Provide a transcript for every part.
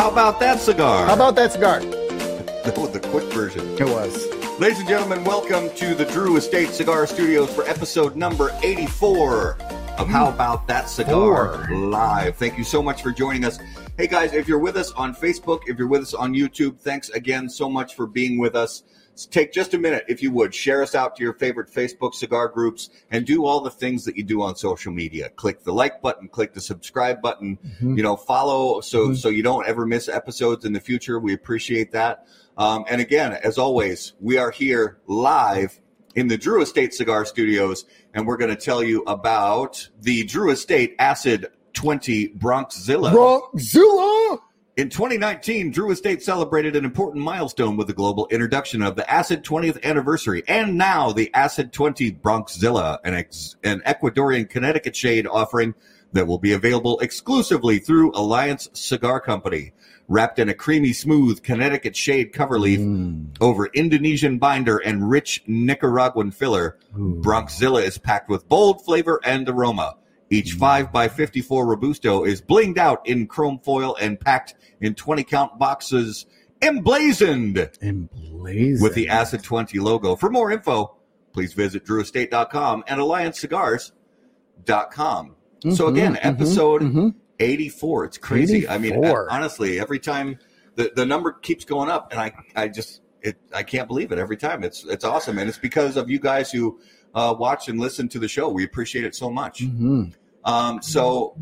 How about that cigar? How about that cigar? the, the quick version? It was. Ladies and gentlemen, welcome to the Drew Estate Cigar Studios for episode number 84 of How About That Cigar Four. Live. Thank you so much for joining us. Hey guys, if you're with us on Facebook, if you're with us on YouTube, thanks again so much for being with us. Take just a minute, if you would, share us out to your favorite Facebook cigar groups and do all the things that you do on social media. Click the like button, click the subscribe button, Mhm. you know, follow so Mhm. so you don't ever miss episodes in the future. We appreciate that. Um, and again, as always, we are here live in the Drew Estate Cigar Studios, and we're going to tell you about the Drew Estate Acid 20 Blondzilla. Rockzilla! In 2019, Drew Estate celebrated an important milestone with the global introduction of the Acid 20th anniversary, and now the Acid 20 Blondzilla, an, ex- an Ecuadorian Connecticut shade offering that will be available exclusively through Alliance Cigar Company. Wrapped in a creamy smooth Connecticut shade cover leaf Mm. over Indonesian binder and rich Nicaraguan filler, Ooh. Blondzilla is packed with bold flavor and aroma. Each 5x54 Robusto is blinged out in chrome foil and packed in 20 count boxes, emblazoned Emblazoned. with the Acid 20 logo. For more info, please visit drewestate.com and alliancecigars.com. So Mhm, again, mhm, episode mhm. 84. It's crazy. I mean, honestly, every time the, the number keeps going up and I, I just, it, I can't believe it every time. It's, it's awesome. And it's because of you guys who uh, watch and listen to the show. We appreciate it so much. Mhm. Um, so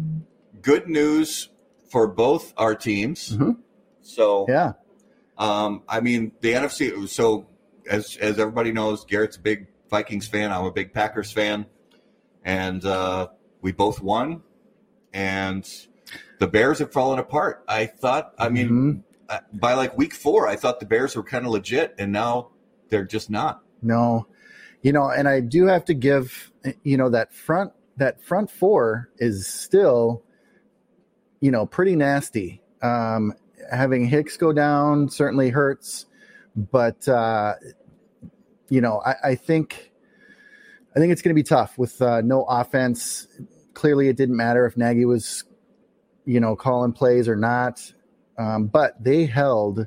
good news for both our teams. Mhm. So, Yeah. um, I mean, the NFC. So, as as everybody knows, Garrett's a big Vikings fan. I'm a big Packers fan, and uh, we both won. And the Bears have fallen apart. I thought. I mean, Mhm. uh, by like week four, I thought the Bears were kind of legit, and now they're just not. No, you know, and I do have to give, you know, that front that front four is still, you know, pretty nasty. Um, having Hicks go down certainly hurts, but uh, you know, I, I think, I think it's going to be tough with uh, no offense. Clearly, it didn't matter if Nagy was, you know, calling plays or not, um, but they held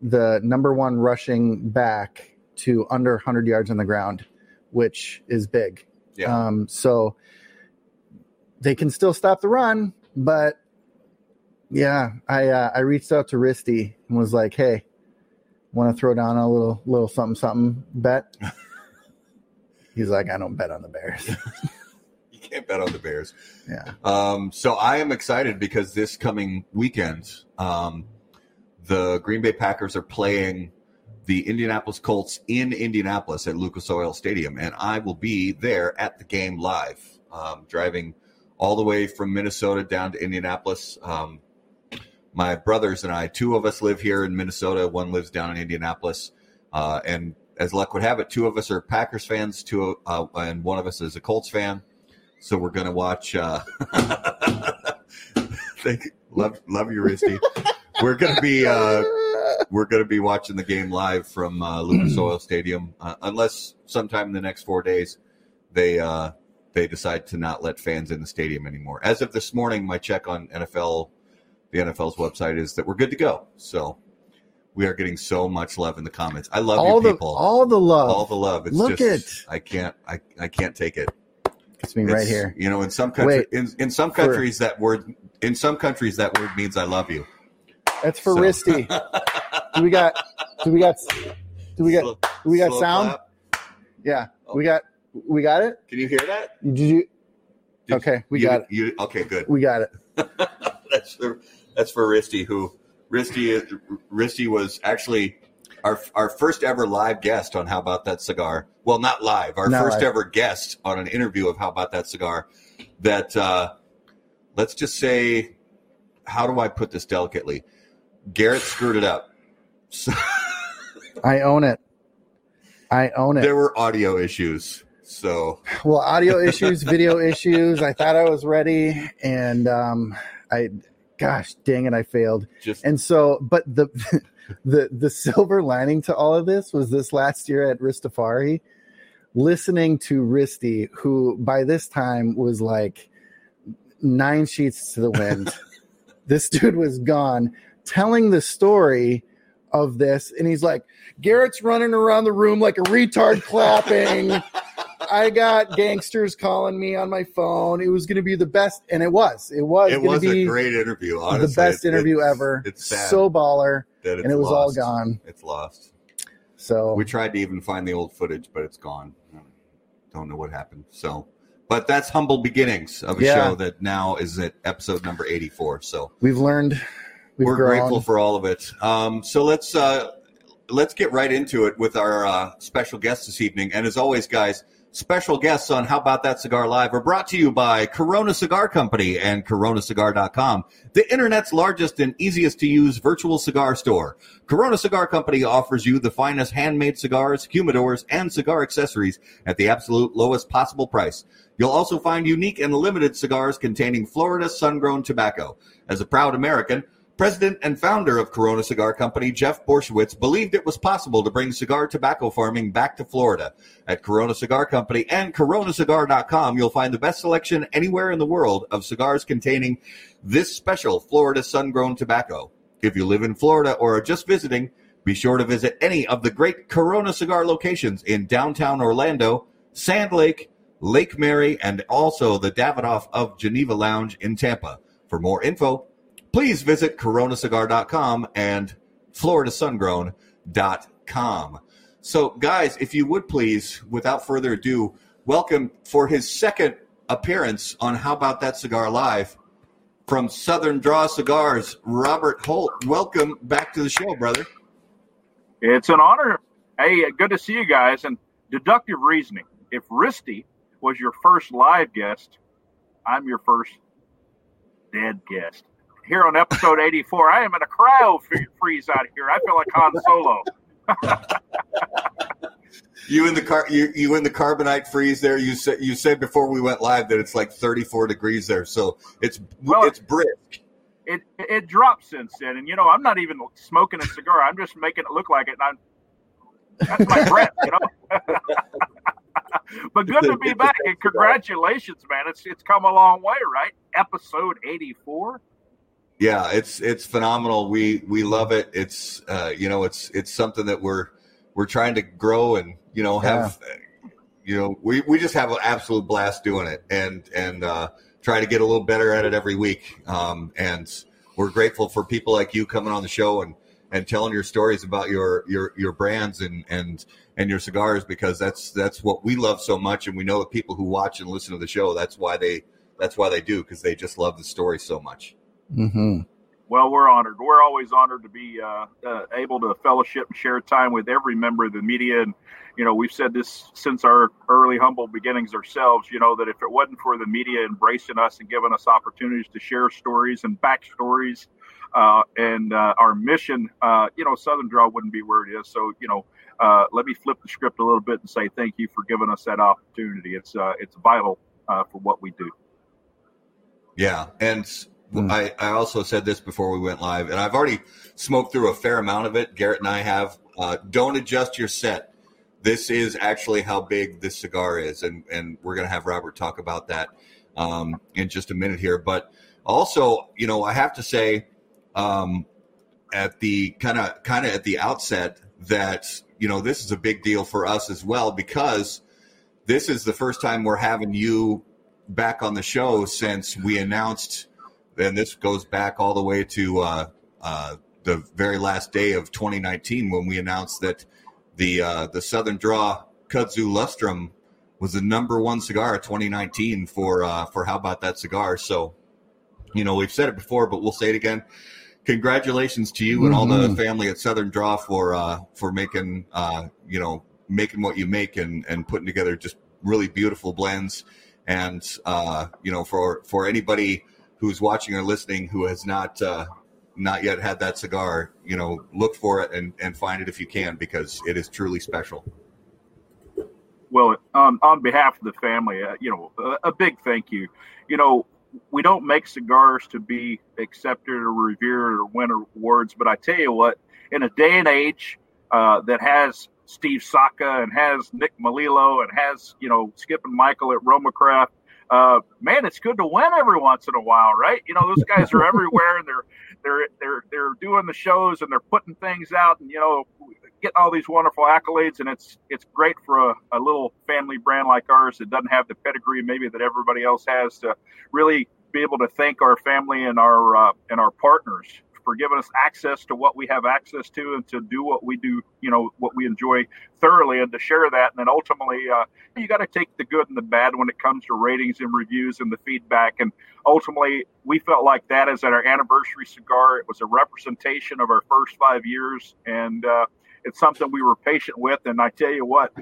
the number one rushing back to under 100 yards on the ground, which is big. Yeah. Um, so they can still stop the run, but yeah, I uh, I reached out to Risty and was like, "Hey, want to throw down a little little something something bet?" He's like, "I don't bet on the Bears." You can't bet on the Bears. yeah. Um, so I am excited because this coming weekend, um, the Green Bay Packers are playing the Indianapolis Colts in Indianapolis at Lucas Oil Stadium, and I will be there at the game live, um, driving all the way from Minnesota down to Indianapolis. Um, my brothers and I, two of us live here in Minnesota, one lives down in Indianapolis, uh, and as luck would have it, two of us are Packers fans, two uh, and one of us is a Colts fan. So we're gonna watch. Uh, thank, love, love you, Risty. We're gonna be uh, we're gonna be watching the game live from uh, Lucas Oil Stadium, uh, unless sometime in the next four days they uh, they decide to not let fans in the stadium anymore. As of this morning, my check on NFL, the NFL's website is that we're good to go. So we are getting so much love in the comments. I love all you the people. all the love. all the love. It's Look just it. I can't I, I can't take it. it's me right here. You know, in some country, Wait. in, in some For- countries that word in some countries that word means I love you. That's for So- Risty. Do we got? Do we got? Do we got? Slow- Do we got sound? clap. Yeah, we got. We got it. Can you hear that? Did you? Did- Okay, we you- got it. You, okay, good. We got it. that's for that's for Risty. Who Risty Risty was actually our our first ever live guest on How About That Cigar. Well, not live. Our Not first live. ever guest on an interview of How About That Cigar. That uh, let's just say, how do I put this delicately? Garrett screwed it up. So, I own it. I own it. there were audio issues. So Well, audio issues, video issues. I thought I was ready, and um, I, gosh, dang it, I failed. just And so, but the the the silver lining to all of this was this last year at Ristafari, listening to Risty, who by this time was like nine sheets to the wind. this dude was gone. Telling the story of this, and he's like, Garrett's running around the room like a retard clapping. I got gangsters calling me on my phone. It was going to be the best, and it was. It was. It was a great interview. Honestly, the best it, interview it's, ever. It's sad so baller, that it's and it was lost. all gone. It's lost. So We tried to even find the old footage, but it's gone. Don't know what happened. So, but that's humble beginnings of a Yeah. show that now is at episode number eighty-four. So we've learned. We've we're grown. grateful for all of it. Um, so let's uh, let's get right into it with our uh, special guest this evening. And as always, guys, special guests on How About That Cigar Live are brought to you by Corona Cigar Company and CoronaCigar.com, the internet's largest and easiest to use virtual cigar store. Corona Cigar Company offers you the finest handmade cigars, humidors, and cigar accessories at the absolute lowest possible price. You'll also find unique and limited cigars containing Florida sun-grown tobacco. As a proud American, President and founder of Corona Cigar Company, Jeff Borysiewicz, believed it was possible to bring cigar tobacco farming back to Florida. At Corona Cigar Company and coronacigar.com, you'll find the best selection anywhere in the world of cigars containing this special Florida sun-grown tobacco. If you live in Florida or are just visiting, be sure to visit any of the great Corona cigar locations in downtown Orlando, Sand Lake, Lake Mary, and also the Davidoff of Geneva Lounge in Tampa. For more info, please visit coronacigar.com and floridasungrown.com. So, guys, if you would please, without further ado, welcome for his second appearance on How About That Cigar Live from Southern Draw Cigars, Robert Holt. Welcome back to the show, brother. It's an honor. Hey, good to see you guys. And deductive reasoning. If Risty was your first live guest, I'm your first dead guest. Here on episode 84, I am in a cryo freeze out here. I feel like Han Solo. You in the car? You, you in the carbonite freeze there? You said you said before we went live that it's like 34 degrees there, so it's Well, it's brisk. It it dropped since then, and you know I'm not even smoking a cigar. I'm just making it look like it, and I'm that's my breath, you know. but good to be back, and congratulations, man! It's it's come a long way, right? Episode 84. Yeah, it's it's phenomenal. We we love it. It's uh, you know it's it's something that we're we're trying to grow and you know have you know we, we just have an absolute blast doing it and and uh, try to get a little better at it every week. Um, and we're grateful for people like you coming on the show and and telling your stories about your your your brands and and and your cigars because that's that's what we love so much and we know the people who watch and listen to the show that's why they that's why they do because they just love the story so much. Hmm Well, we're honored. We're always honored to be uh, uh, able to fellowship and share time with every member of the media. And, you know, we've said this since our early, humble beginnings ourselves, you know, that if it wasn't for the media embracing us and giving us opportunities to share stories and backstories uh, and uh, our mission, uh, you know, Southern Draw wouldn't be where it is. So, you know, uh, let me flip the script a little bit and say thank you for giving us that opportunity. It's, uh, it's vital uh, for what we do. Yeah, and Hmm. I, I also said this before we went live, and I've already smoked through a fair amount of it. Garrett and I have. Uh, don't adjust your set. This is actually how big this cigar is, and and we're gonna have Robert talk about that um, in just a minute here. But also, you know, I have to say, um, at the kind of kind of at the outset that you know this is a big deal for us as well because this is the first time we're having you back on the show since we announced and this goes back all the way to uh, uh, the very last day of 2019 when we announced that the uh, the Southern Draw Kudzu Lustrum was the number one cigar of 2019 for uh, for how about that cigar. So, you know, we've said it before, but we'll say it again. Congratulations to you and all the Mhm. family at Southern Draw for uh, for making uh, you know making what you make and and putting together just really beautiful blends. And uh, you know, for for anybody who's watching or listening who has not uh, not yet had that cigar, you know, look for it and, and find it if you can because it is truly special. Well, on, on behalf of the family, uh, you know, a, a big thank you. You know, we don't make cigars to be accepted or revered or win awards, but I tell you what, in a day and age uh, that has Steve Saka and has Nick Melillo and has, you know, Skip and Michael at Romacraft, uh, man, it's good to win every once in a while, right? You know, those guys are everywhere and they're they're they're they're doing the shows and they're putting things out and you know getting all these wonderful accolades and it's it's great for a, a little family brand like ours that doesn't have the pedigree maybe that everybody else has to really be able to thank our family and our uh, and our partners for giving us access to what we have access to and to do what we do, you know, what we enjoy thoroughly and to share that. And then ultimately, uh, you got to take the good and the bad when it comes to ratings and reviews and the feedback. And ultimately, we felt like that is at our anniversary cigar. It was a representation of our first five years. And uh, it's something we were patient with. And I tell you what,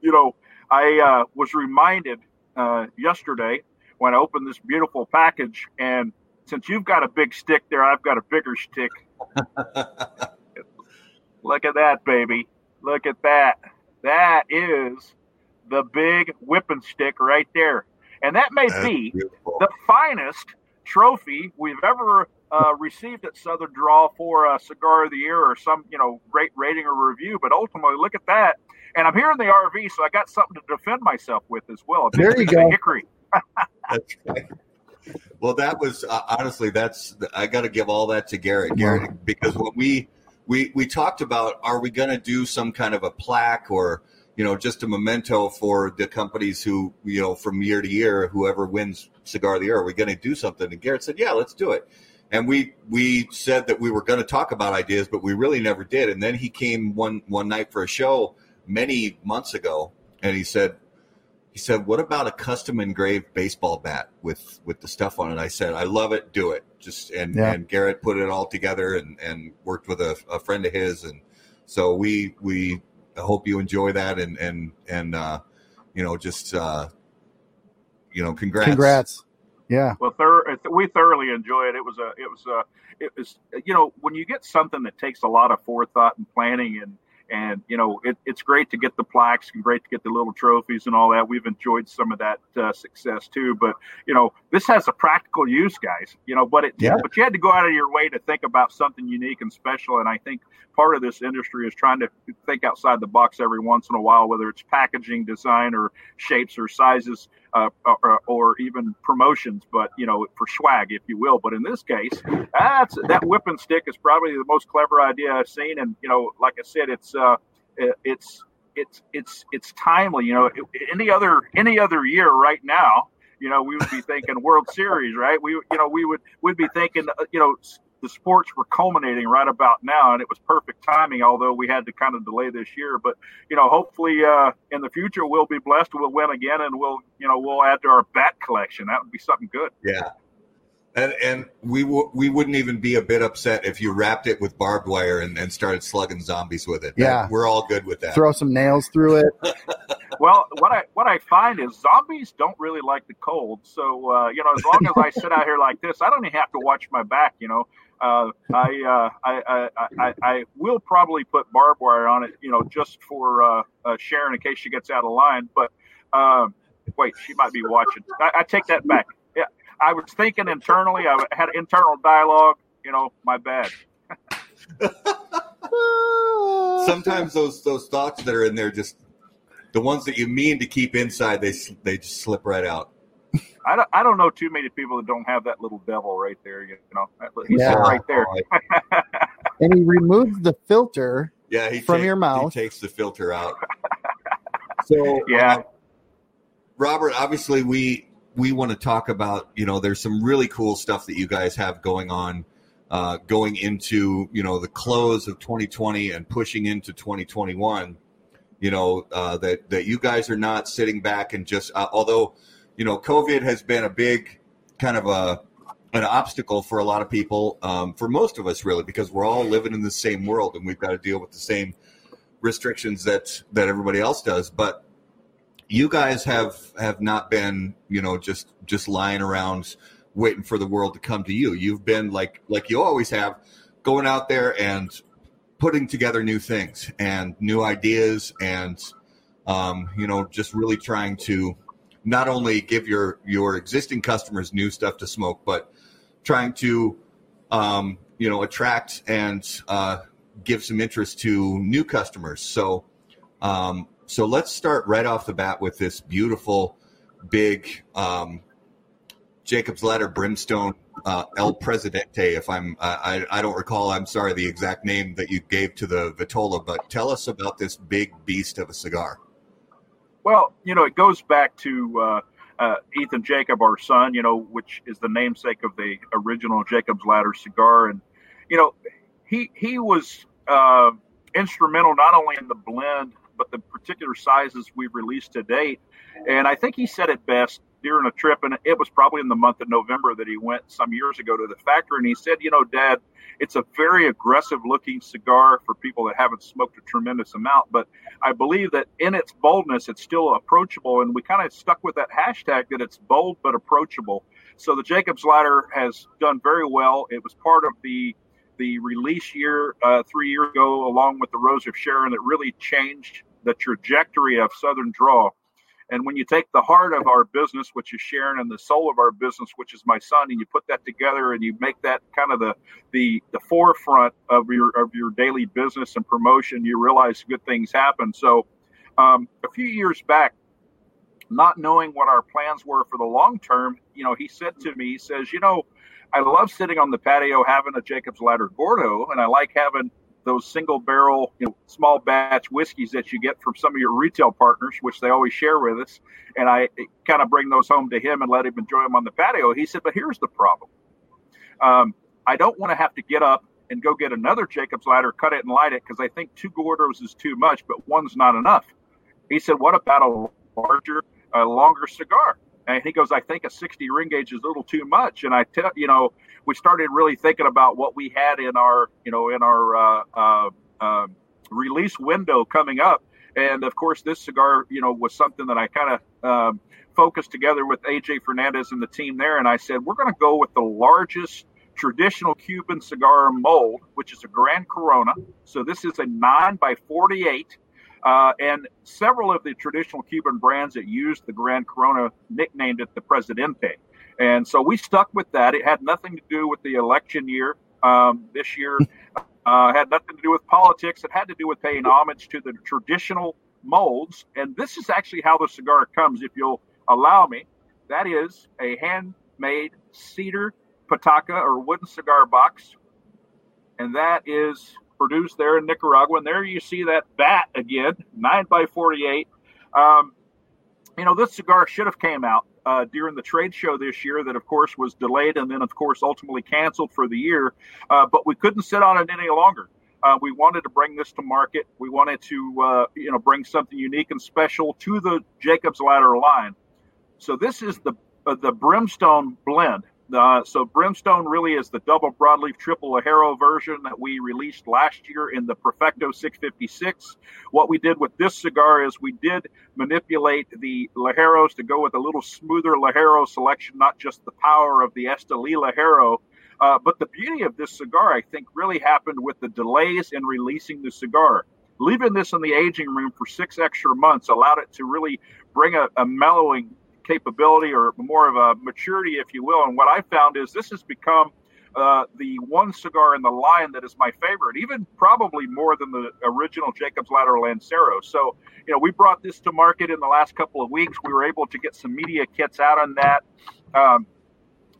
you know, I uh, was reminded uh, yesterday when I opened this beautiful package and since you've got a big stick there, I've got a bigger stick. Look at that, baby. Look at that. That is the big whipping stick right there. And that may That's be beautiful. the finest trophy we've ever uh, received at Southern Draw for a cigar of the year or some, you know, great rating or review. But ultimately, look at that. And I'm here in the RV, so I got something to defend myself with as well. There you go. Hickory. That's right. Well, that was uh, honestly that's I got to give all that to Garrett. Garrett because when we we we talked about are we going to do some kind of a plaque or you know just a memento for the companies who you know from year to year whoever wins cigar of the year are we going to do something? And Garrett said yeah let's do it. And we we said that we were going to talk about ideas but we really never did. And then he came one one night for a show many months ago and he said he said, "What about a custom engraved baseball bat with with the stuff on it?" I said, "I love it. Do it." Just and yeah. and Garrett put it all together and and worked with a, a friend of his, and so we we hope you enjoy that and and and uh, you know just uh, you know congrats. Congrats. Yeah. Well, thir- we thoroughly enjoyed it. It was a it was a it was you know when you get something that takes a lot of forethought and planning and and you know, it, it's great to get the plaques and great to get the little trophies and all that. We've enjoyed some of that uh, success too. But you know, this has a practical use, guys. You know, but it yeah. but you had to go out of your way to think about something unique and special. And I think part of this industry is trying to think outside the box every once in a while, whether it's packaging design or shapes or sizes uh, or, or, even promotions, but you know, for swag, if you will. But in this case, that's that whipping stick is probably the most clever idea I've seen. And you know, like I said, it's uh, it's it's it's it's timely. You know, any other any other year right now, you know, we would be thinking World Series, right? We you know we would we'd be thinking uh, you know the sports were culminating right about now, and it was perfect timing. Although we had to kind of delay this year, but you know, hopefully uh, in the future we'll be blessed. We'll win again, and we'll you know we'll add to our bat collection. That would be something good. Yeah, and and we w- we wouldn't even be a bit upset if you wrapped it with barbed wire and, and started slugging zombies with it. Yeah, that, we're all good with that. Throw some nails through it. well, what I what I find is zombies don't really like the cold. So uh, you know, as long as I sit out here like this, I don't even have to watch my back. You know, uh, I, uh, I, I, I, I, will probably put barbed wire on it, you know, just for uh, uh, Sharon in case she gets out of line. But um, wait, she might be watching. I, I, take that back. Yeah, I was thinking internally. I had internal dialogue. You know, my bad. Sometimes those those thoughts that are in there, just the ones that you mean to keep inside, they they just slip right out. I don't, I don't know too many people that don't have that little devil right there. You know, he's yeah. right there. and he removes the filter. Yeah, he from take, your mouth. He takes the filter out. so yeah, uh, Robert. Obviously, we we want to talk about. You know, there's some really cool stuff that you guys have going on. Uh, going into you know the close of 2020 and pushing into 2021 you know uh, that that you guys are not sitting back and just uh, although you know, COVID has been a big kind of a an obstacle for a lot of people, um, for most of us, really, because we're all living in the same world and we've got to deal with the same restrictions that that everybody else does. But you guys have have not been, you know, just just lying around waiting for the world to come to you. You've been like like you always have, going out there and putting together new things and new ideas and um, you know just really trying to not only give your your existing customers new stuff to smoke, but trying to um, you know attract and uh, give some interest to new customers. So um, so let's start right off the bat with this beautiful big um, Jacob's Ladder Brimstone uh, El Presidente. If I'm, uh, I, I don't recall. I'm sorry the exact name that you gave to the Vitola, but tell us about this big beast of a cigar. Well, you know, it goes back to uh, uh, Ethan Jacob, our son. You know, which is the namesake of the original Jacob's Ladder cigar, and you know, he he was uh, instrumental not only in the blend but the particular sizes we've released to date. And I think he said it best during a trip, and it was probably in the month of November that he went some years ago to the factory. And he said, You know, Dad, it's a very aggressive looking cigar for people that haven't smoked a tremendous amount. But I believe that in its boldness, it's still approachable. And we kind of stuck with that hashtag that it's bold but approachable. So the Jacob's Ladder has done very well. It was part of the the release year uh, three years ago, along with the Rose of Sharon, that really changed the trajectory of Southern Draw. And when you take the heart of our business, which is Sharon, and the soul of our business, which is my son, and you put that together and you make that kind of the the the forefront of your of your daily business and promotion, you realize good things happen. So, um, a few years back, not knowing what our plans were for the long term, you know, he said to me, he says, you know, I love sitting on the patio having a Jacob's Ladder Gordo, and I like having those single barrel, you know, small batch whiskeys that you get from some of your retail partners, which they always share with us. And I kind of bring those home to him and let him enjoy them on the patio. He said, but here's the problem. Um, I don't want to have to get up and go get another Jacob's ladder, cut it and light it because I think two Gordos is too much, but one's not enough. He said, what about a larger, a longer cigar? And he goes, I think a 60 ring gauge is a little too much. And I tell, you know, we started really thinking about what we had in our, you know, in our uh, uh, uh, release window coming up. And of course, this cigar, you know, was something that I kind of um, focused together with AJ Fernandez and the team there. And I said, we're going to go with the largest traditional Cuban cigar mold, which is a Grand Corona. So this is a 9 by 48. Uh, and several of the traditional Cuban brands that used the Grand Corona nicknamed it the Presidente. And so we stuck with that. It had nothing to do with the election year. Um, this year uh, had nothing to do with politics. It had to do with paying homage to the traditional molds. And this is actually how the cigar comes, if you'll allow me. That is a handmade cedar pataca or wooden cigar box. And that is produced there in Nicaragua. And there you see that bat again, 9 by 48. Um, you know, this cigar should have came out uh, during the trade show this year that, of course, was delayed and then, of course, ultimately canceled for the year. Uh, but we couldn't sit on it any longer. Uh, we wanted to bring this to market. We wanted to, uh, you know, bring something unique and special to the Jacob's Ladder line. So this is the uh, the Brimstone blend. Uh, so Brimstone really is the double broadleaf triple Ligero version that we released last year in the Perfecto 656. What we did with this cigar is we did manipulate the Ligeros to go with a little smoother Ligero selection, not just the power of the Esteli Ligero. Uh, but the beauty of this cigar, I think, really happened with the delays in releasing the cigar. Leaving this in the aging room for six extra months allowed it to really bring a, a mellowing capability or more of a maturity, if you will. And what I found is this has become uh, the one cigar in the line that is my favorite, even probably more than the original Jacob's Ladder Lancero. So, you know, we brought this to market in the last couple of weeks. We were able to get some media kits out on that. Um,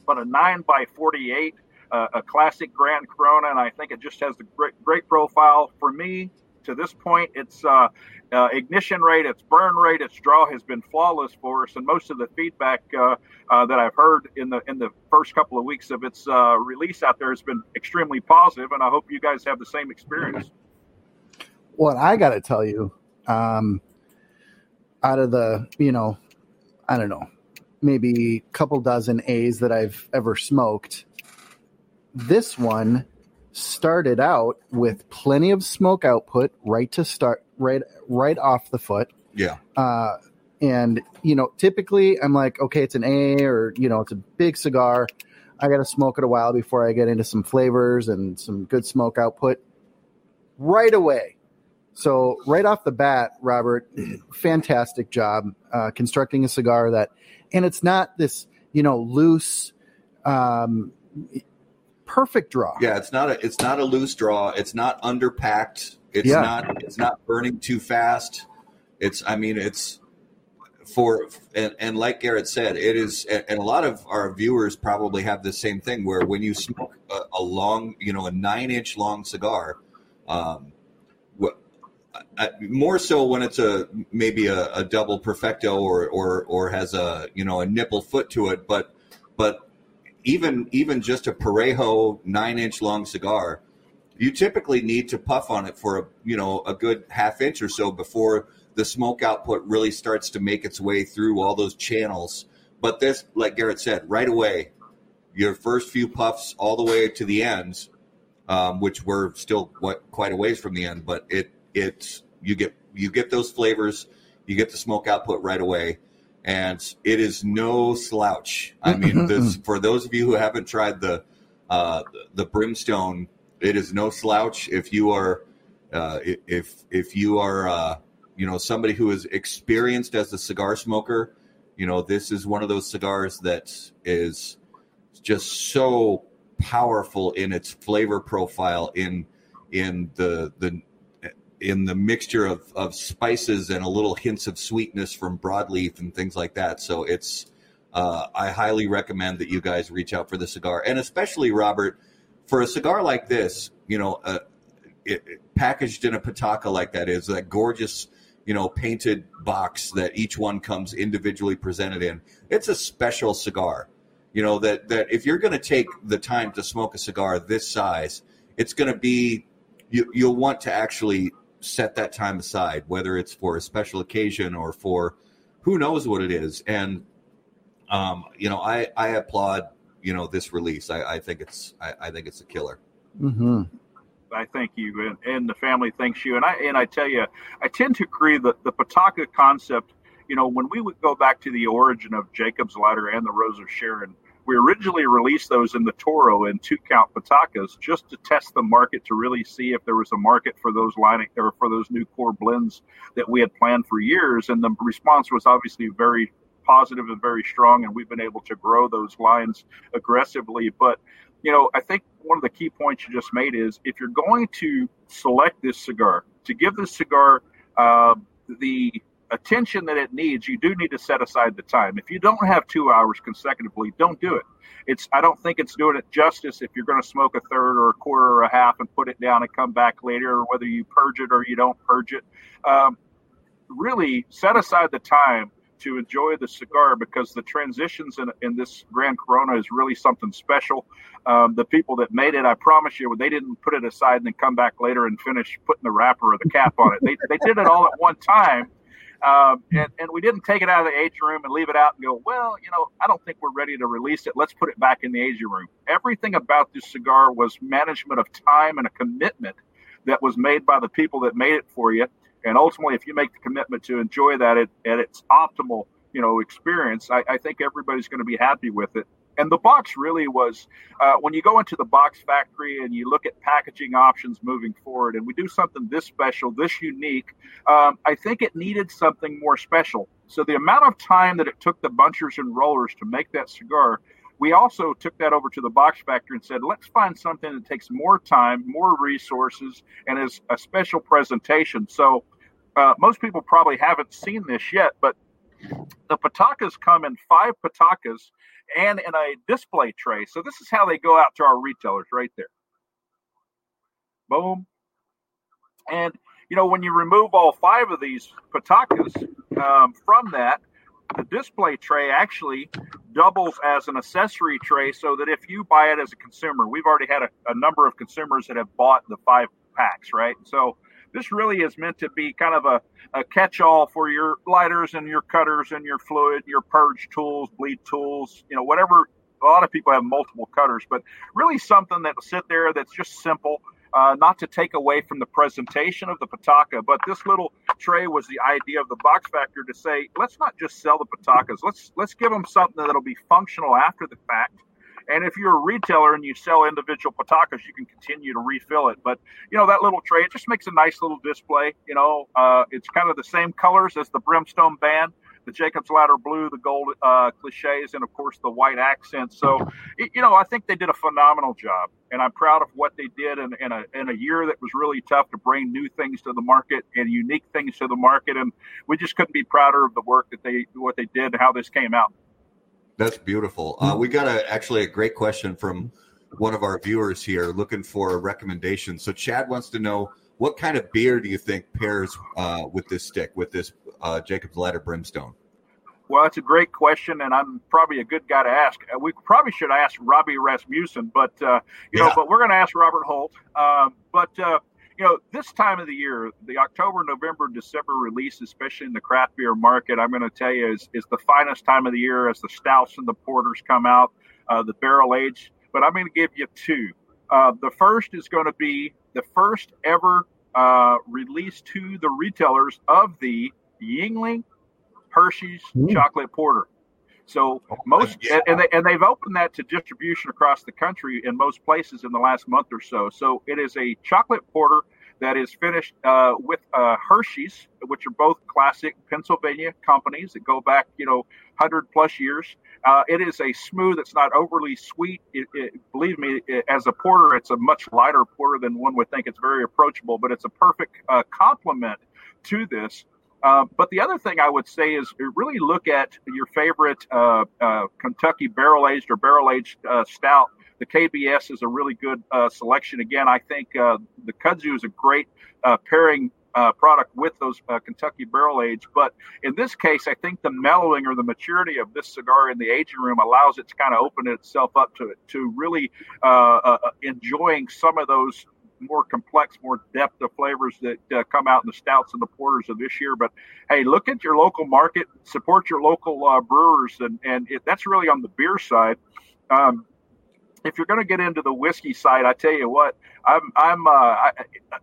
but a 9 by 48, uh, a classic Grand Corona, and I think it just has the great, great profile. For me, to this point, its uh, uh, ignition rate, its burn rate, its draw has been flawless for us, and most of the feedback uh, uh that I've heard in the in the first couple of weeks of its uh, release out there has been extremely positive, and I hope you guys have the same experience. What I got to tell you, um, out of the you know, I don't know, maybe a couple dozen A's that I've ever smoked, this one started out with plenty of smoke output right to start right right off the foot. Yeah. Uh, and you know, typically I'm like, okay, it's an A or you know, it's a big cigar. I got to smoke it a while before I get into some flavors and some good smoke output right away. So right off the bat, Robert, fantastic job uh, constructing a cigar that, and it's not this you know loose. Um, perfect draw. Yeah, it's not a it's not a loose draw. It's not underpacked. It's yeah. not it's not burning too fast. It's I mean it's for and, and, like Garrett said, it is, and a lot of our viewers probably have the same thing where when you smoke a, a long, you know, a nine inch long cigar, um, what, more so when it's a maybe a, a, double perfecto or or or has a you know a nipple foot to it, but but even even just a parejo nine inch long cigar, you typically need to puff on it for a you know a good half inch or so before the smoke output really starts to make its way through all those channels. But this, like Garrett said, right away, your first few puffs all the way to the ends, um, which we're still what, quite a ways from the end, but it it's you get you get those flavors, you get the smoke output right away, and it is no slouch. I mean, this, for those of you who haven't tried the uh, the brimstone, it is no slouch. If you are uh, if if you are uh, you know somebody who is experienced as a cigar smoker you know this is one of those cigars that is just so powerful in its flavor profile in in the the in the mixture of, of spices and a little hints of sweetness from broadleaf and things like that so it's uh, i highly recommend that you guys reach out for the cigar and especially robert for a cigar like this you know uh, it, packaged in a pataka like that is that gorgeous you know, painted box that each one comes individually presented in. It's a special cigar. You know that that if you're going to take the time to smoke a cigar this size, it's going to be you, you'll want to actually set that time aside, whether it's for a special occasion or for who knows what it is. And um, you know, I I applaud you know this release. I, I think it's I, I think it's a killer. Mm-hmm. I thank you, and, and the family thanks you. And I and I tell you, I tend to agree that the Pataka concept. You know, when we would go back to the origin of Jacob's Ladder and the Rose of Sharon, we originally released those in the Toro in two count Patakas just to test the market to really see if there was a market for those line or for those new core blends that we had planned for years. And the response was obviously very positive and very strong, and we've been able to grow those lines aggressively. But you know, I think one of the key points you just made is if you're going to select this cigar, to give this cigar uh, the attention that it needs, you do need to set aside the time. If you don't have two hours consecutively, don't do it. It's I don't think it's doing it justice if you're going to smoke a third or a quarter or a half and put it down and come back later, or whether you purge it or you don't purge it. Um, really set aside the time to enjoy the cigar because the transitions in, in this Grand Corona is really something special. Um, the people that made it, I promise you, they didn't put it aside and then come back later and finish putting the wrapper or the cap on it. They, they did it all at one time. Um, and, and we didn't take it out of the aging room and leave it out and go, well, you know, I don't think we're ready to release it. Let's put it back in the aging room. Everything about this cigar was management of time and a commitment that was made by the people that made it for you. And ultimately, if you make the commitment to enjoy that at, at its optimal, you know, experience, I, I think everybody's going to be happy with it. And the box really was uh, when you go into the box factory and you look at packaging options moving forward, and we do something this special, this unique. Um, I think it needed something more special. So the amount of time that it took the bunchers and rollers to make that cigar we also took that over to the box factory and said, let's find something that takes more time, more resources, and is a special presentation. So uh, most people probably haven't seen this yet, but the patakas come in five patakas and in a display tray. So this is how they go out to our retailers right there. Boom. And you know, when you remove all five of these patakas um, from that, the display tray actually doubles as an accessory tray so that if you buy it as a consumer, we've already had a, a number of consumers that have bought the five packs, right? So this really is meant to be kind of a, a catch-all for your lighters and your cutters and your fluid, your purge tools, bleed tools, you know, whatever. A lot of people have multiple cutters, but really something that'll sit there that's just simple. Uh, not to take away from the presentation of the Pataka, but this little tray was the idea of the box factor to say, let's not just sell the Patakas. Let's let's give them something that'll be functional after the fact and if you're a retailer and you sell individual patakas, you can continue to refill it. But you know that little tray, it just makes a nice little display. You know, uh, it's kind of the same colors as the brimstone band. the Jacob's Ladder blue, the gold uh, cliches, and of course the white accents. So, you know, I think they did a phenomenal job, and I'm proud of what they did in, in, a in a year that was really tough to bring new things to the market and unique things to the market, and we just couldn't be prouder of the work that they what they did and how this came out. That's beautiful. Uh, we got a, actually a great question from one of our viewers here looking for a recommendation. So Chad wants to know what kind of beer do you think pairs uh, with this stick, with this uh, Jacob's Ladder Brimstone? Well, that's a great question, and I'm probably a good guy to ask. Uh, we probably should ask Robbie Rasmussen, but uh, you yeah. know, but we're going to ask Robert Holt. Um, but uh, you know, this time of the year, the October, November, December release, especially in the craft beer market, I'm going to tell you is is the finest time of the year as the stouts and the porters come out, uh, the barrel aged. But I'm going to give you two. Uh, the first is going to be the first ever uh, release to the retailers of the Yuengling Hershey's mm. chocolate porter. So oh, most and they and they've opened that to distribution across the country in most places in the last month or so. So it is a chocolate porter that is finished uh, with uh, Hershey's, which are both classic Pennsylvania companies that go back, you know, hundred plus years. Uh, it is a smooth. It's not overly sweet. It, it, believe me, it, as a porter, it's a much lighter porter than one would think. It's very approachable, but it's a perfect uh, complement to this. Uh, but the other thing I would say is really look at your favorite uh, uh, Kentucky barrel aged or barrel aged uh, stout. The KBS is a really good uh, selection. Again, I think the kudzu is a great pairing product with those Kentucky barrel aged. But in this case, I think the mellowing or the maturity of this cigar in the aging room allows it to kind of open itself up to to really enjoying some of those more complex, more depth of flavors that uh, come out in the stouts and the porters of this year. But hey, look at your local market, support your local uh, brewers, and and it, that's really on the beer side. Um, if you're going to get into the whiskey side, I tell you what, I'm I'm uh, I,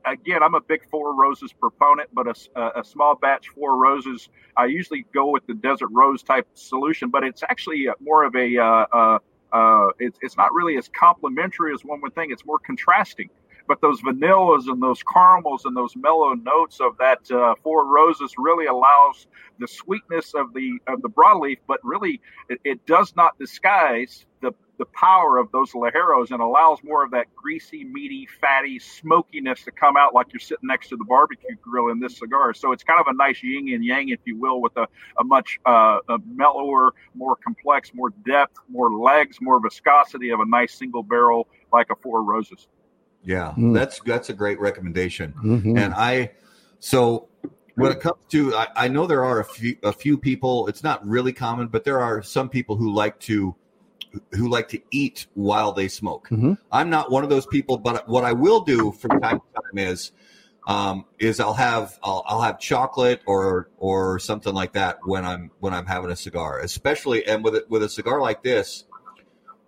again I'm a big Four Roses proponent, but a, a, small batch Four Roses, I usually go with the Desert Rose type solution, but it's actually more of a uh, uh, uh, it's, it's not really as complementary as one would think. It's more contrasting but those vanillas and those caramels and those mellow notes of that uh, four roses really allows the sweetness of the of the broadleaf, but really it, it, does not disguise the the power of those ligeros and allows more of that greasy, meaty, fatty smokiness to come out like you're sitting next to the barbecue grill in this cigar. So it's kind of a nice yin and yang, if you will, with a, a much uh, a mellower, more complex, more depth, more legs, more viscosity of a nice single barrel like a Four Roses. Yeah, mm. that's that's a great recommendation. Mm-hmm. And I, so when it comes to, I, I, know there are a few a few people. It's not really common, but there are some people who like to who like to eat while they smoke. Mm-hmm. I'm not one of those people, but what I will do from time to time is um, is I'll have I'll, I'll have chocolate or or something like that when I'm when I'm having a cigar, especially and with it with a cigar like this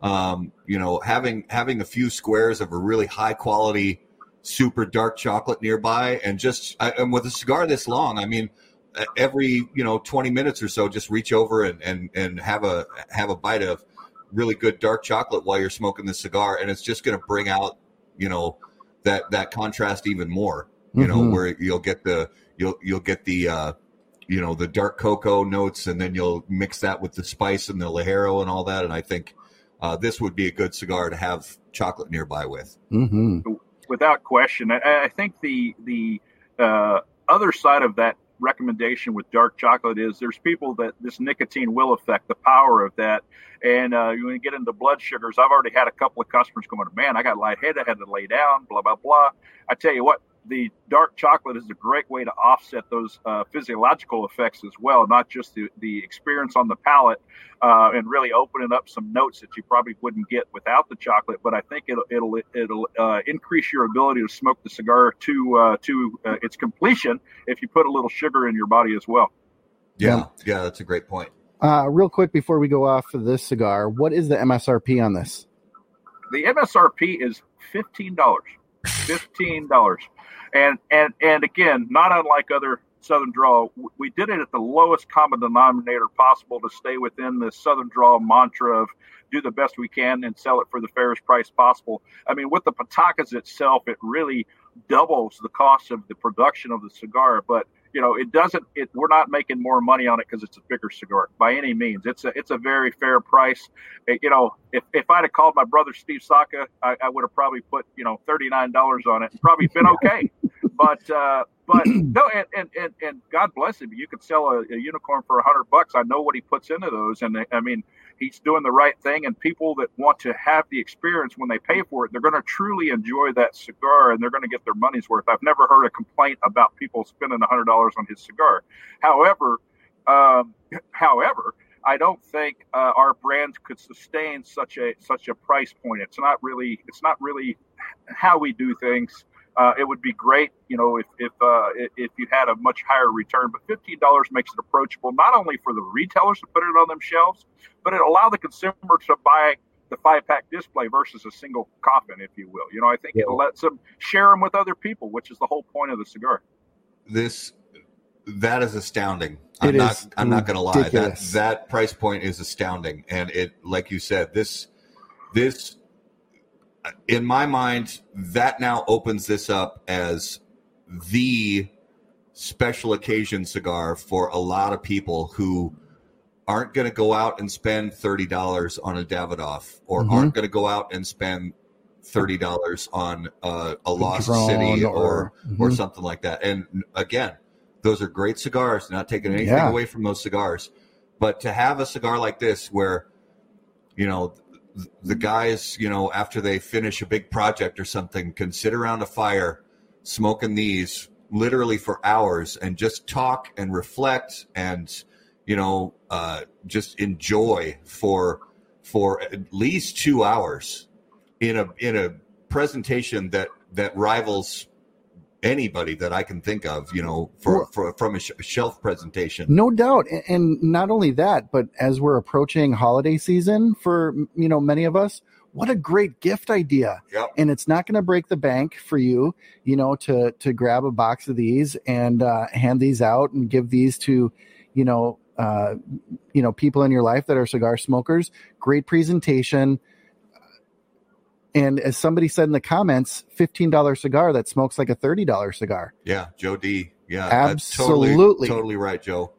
um, you know, having having a few squares of a really high quality, super dark chocolate nearby, and just I, and with a cigar this long, I mean, every you know twenty minutes or so, just reach over and and and have a have a bite of really good dark chocolate while you're smoking the cigar, and it's just going to bring out you know that that contrast even more. You mm-hmm. know, where you'll get the you'll you'll get the uh, you know the dark cocoa notes, and then you'll mix that with the spice and the ligero and all that, and I think uh, this would be a good cigar to have chocolate nearby with. Mm-hmm. Without question, I, I, think the the uh, other side of that recommendation with dark chocolate is there's people that this nicotine will affect the power of that. And uh, when you get into blood sugars, I've already had a couple of customers going, to man, I got lightheaded, I had to lay down, blah, blah, blah. I tell you what, the dark chocolate is a great way to offset those uh, physiological effects as well, not just the, the experience on the palate uh, and really opening up some notes that you probably wouldn't get without the chocolate. But I think it'll it'll it'll uh, increase your ability to smoke the cigar to uh, to uh, its completion if you put a little sugar in your body as well. Yeah, yeah, that's a great point. Uh, real quick before we go off of this cigar, what is the MSRP on this? The MSRP is fifteen dollars. Fifteen dollars and and and again, not unlike other Southern Draw, we did it at the lowest common denominator possible to stay within the Southern Draw mantra of do the best we can and sell it for the fairest price possible. I mean, with the patakas itself, it really doubles the cost of the production of the cigar, but you know, it doesn't. It we're not making more money on it because it's a bigger cigar by any means. It's a it's a very fair price. It, you know, if, if I'd have called my brother Steve Saka, I, I would have probably put you know thirty nine dollars on it and probably been okay. but uh, but no, and, and and and God bless him. You could sell a, a unicorn for a hundred bucks. I know what he puts into those, and I mean he's doing the right thing. And people that want to have the experience when they pay for it, they're going to truly enjoy that cigar and they're going to get their money's worth. I've never heard a complaint about people spending a hundred dollars on his cigar. However, um, however, I don't think uh, our brand could sustain such a such a price point. It's not really it's not really how we do things. Uh, it would be great, you know, if if uh, if you had a much higher return. But fifteen dollars makes it approachable not only for the retailers to put it on them shelves, but it allow the consumer to buy the five pack display versus a single coffin, if you will. You know, I think yeah. it lets them share them with other people, which is the whole point of the cigar. This that is astounding. I'm it not. I'm not going to lie. That that price point is astounding, and it, like you said, this this in my mind, that now opens this up as the special occasion cigar for a lot of people who aren't going to go out and spend $30 on a Davidoff or mm-hmm. aren't going to go out and spend $30 on uh, a Lost City or, or, mm-hmm. or something like that. And again, those are great cigars, not taking anything yeah. away from those cigars. But to have a cigar like this where, you know, the guys, you know, after they finish a big project or something, can sit around a fire smoking these literally for hours and just talk and reflect and you know uh, just enjoy for for at least two hours in a in a presentation that that rivals anybody that I can think of, you know, for, well, for from a sh- shelf presentation. No doubt, and not only that, but as we're approaching holiday season for you know many of us, what a great gift idea! Yep. And it's not going to break the bank for you, you know, to to grab a box of these and uh, hand these out and give these to, you know, uh, you know, people in your life that are cigar smokers. Great presentation and as somebody said in the comments, $15 cigar that smokes like a $30 cigar. Yeah, Joe D. Yeah, absolutely. Totally, totally, right, Joe.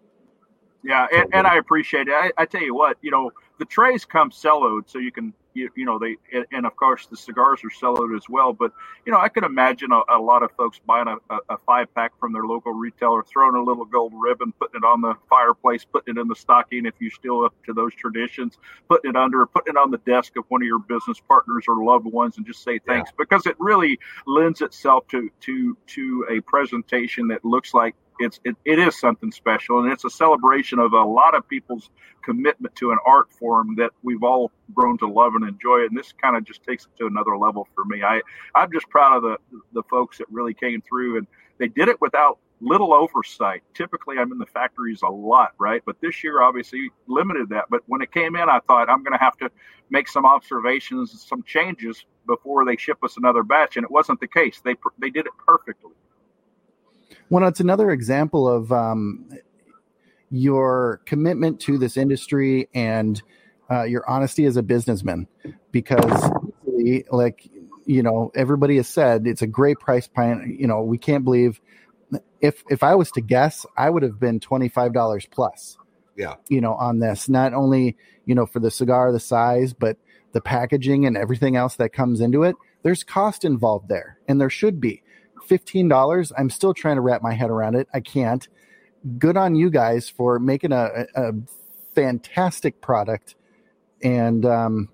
Yeah, and, and I appreciate it. I, I, tell you what, you know, the trays come celloed, so you can you, you know they and of course the cigars are sold as well but you know i can imagine a, a lot of folks buying a, a, five pack from their local retailer throwing a little gold ribbon putting it on the fireplace putting it in the stocking if you're still up to those traditions putting it under putting it on the desk of one of your business partners or loved ones and just say thanks yeah. because it really lends itself to to to a presentation that looks like it's it, it is something special and it's a celebration of a lot of people's commitment to an art form that we've all grown to love and enjoy and this kind of just takes it to another level for me. I i'm just proud of the the folks that really came through and they did it without little oversight. Typically i'm in the factories a lot right? But this year obviously limited that. But when it came in i thought i'm going to have to make some observations some changes before they ship us another batch and it wasn't the case. They they did it perfectly well, it's another example of um, your commitment to this industry and uh, your honesty as a businessman. Because, like, you know, everybody has said it's a great price point. You know, we can't believe if if I was to guess, I would have been twenty five dollars plus. Yeah, you know, on this not only you know for the cigar, the size, but the packaging and everything else that comes into it. There's cost involved there, and there should be. $15. I'm still trying to wrap my head around it. I can't. Good on you guys for making a, a fantastic product. And um,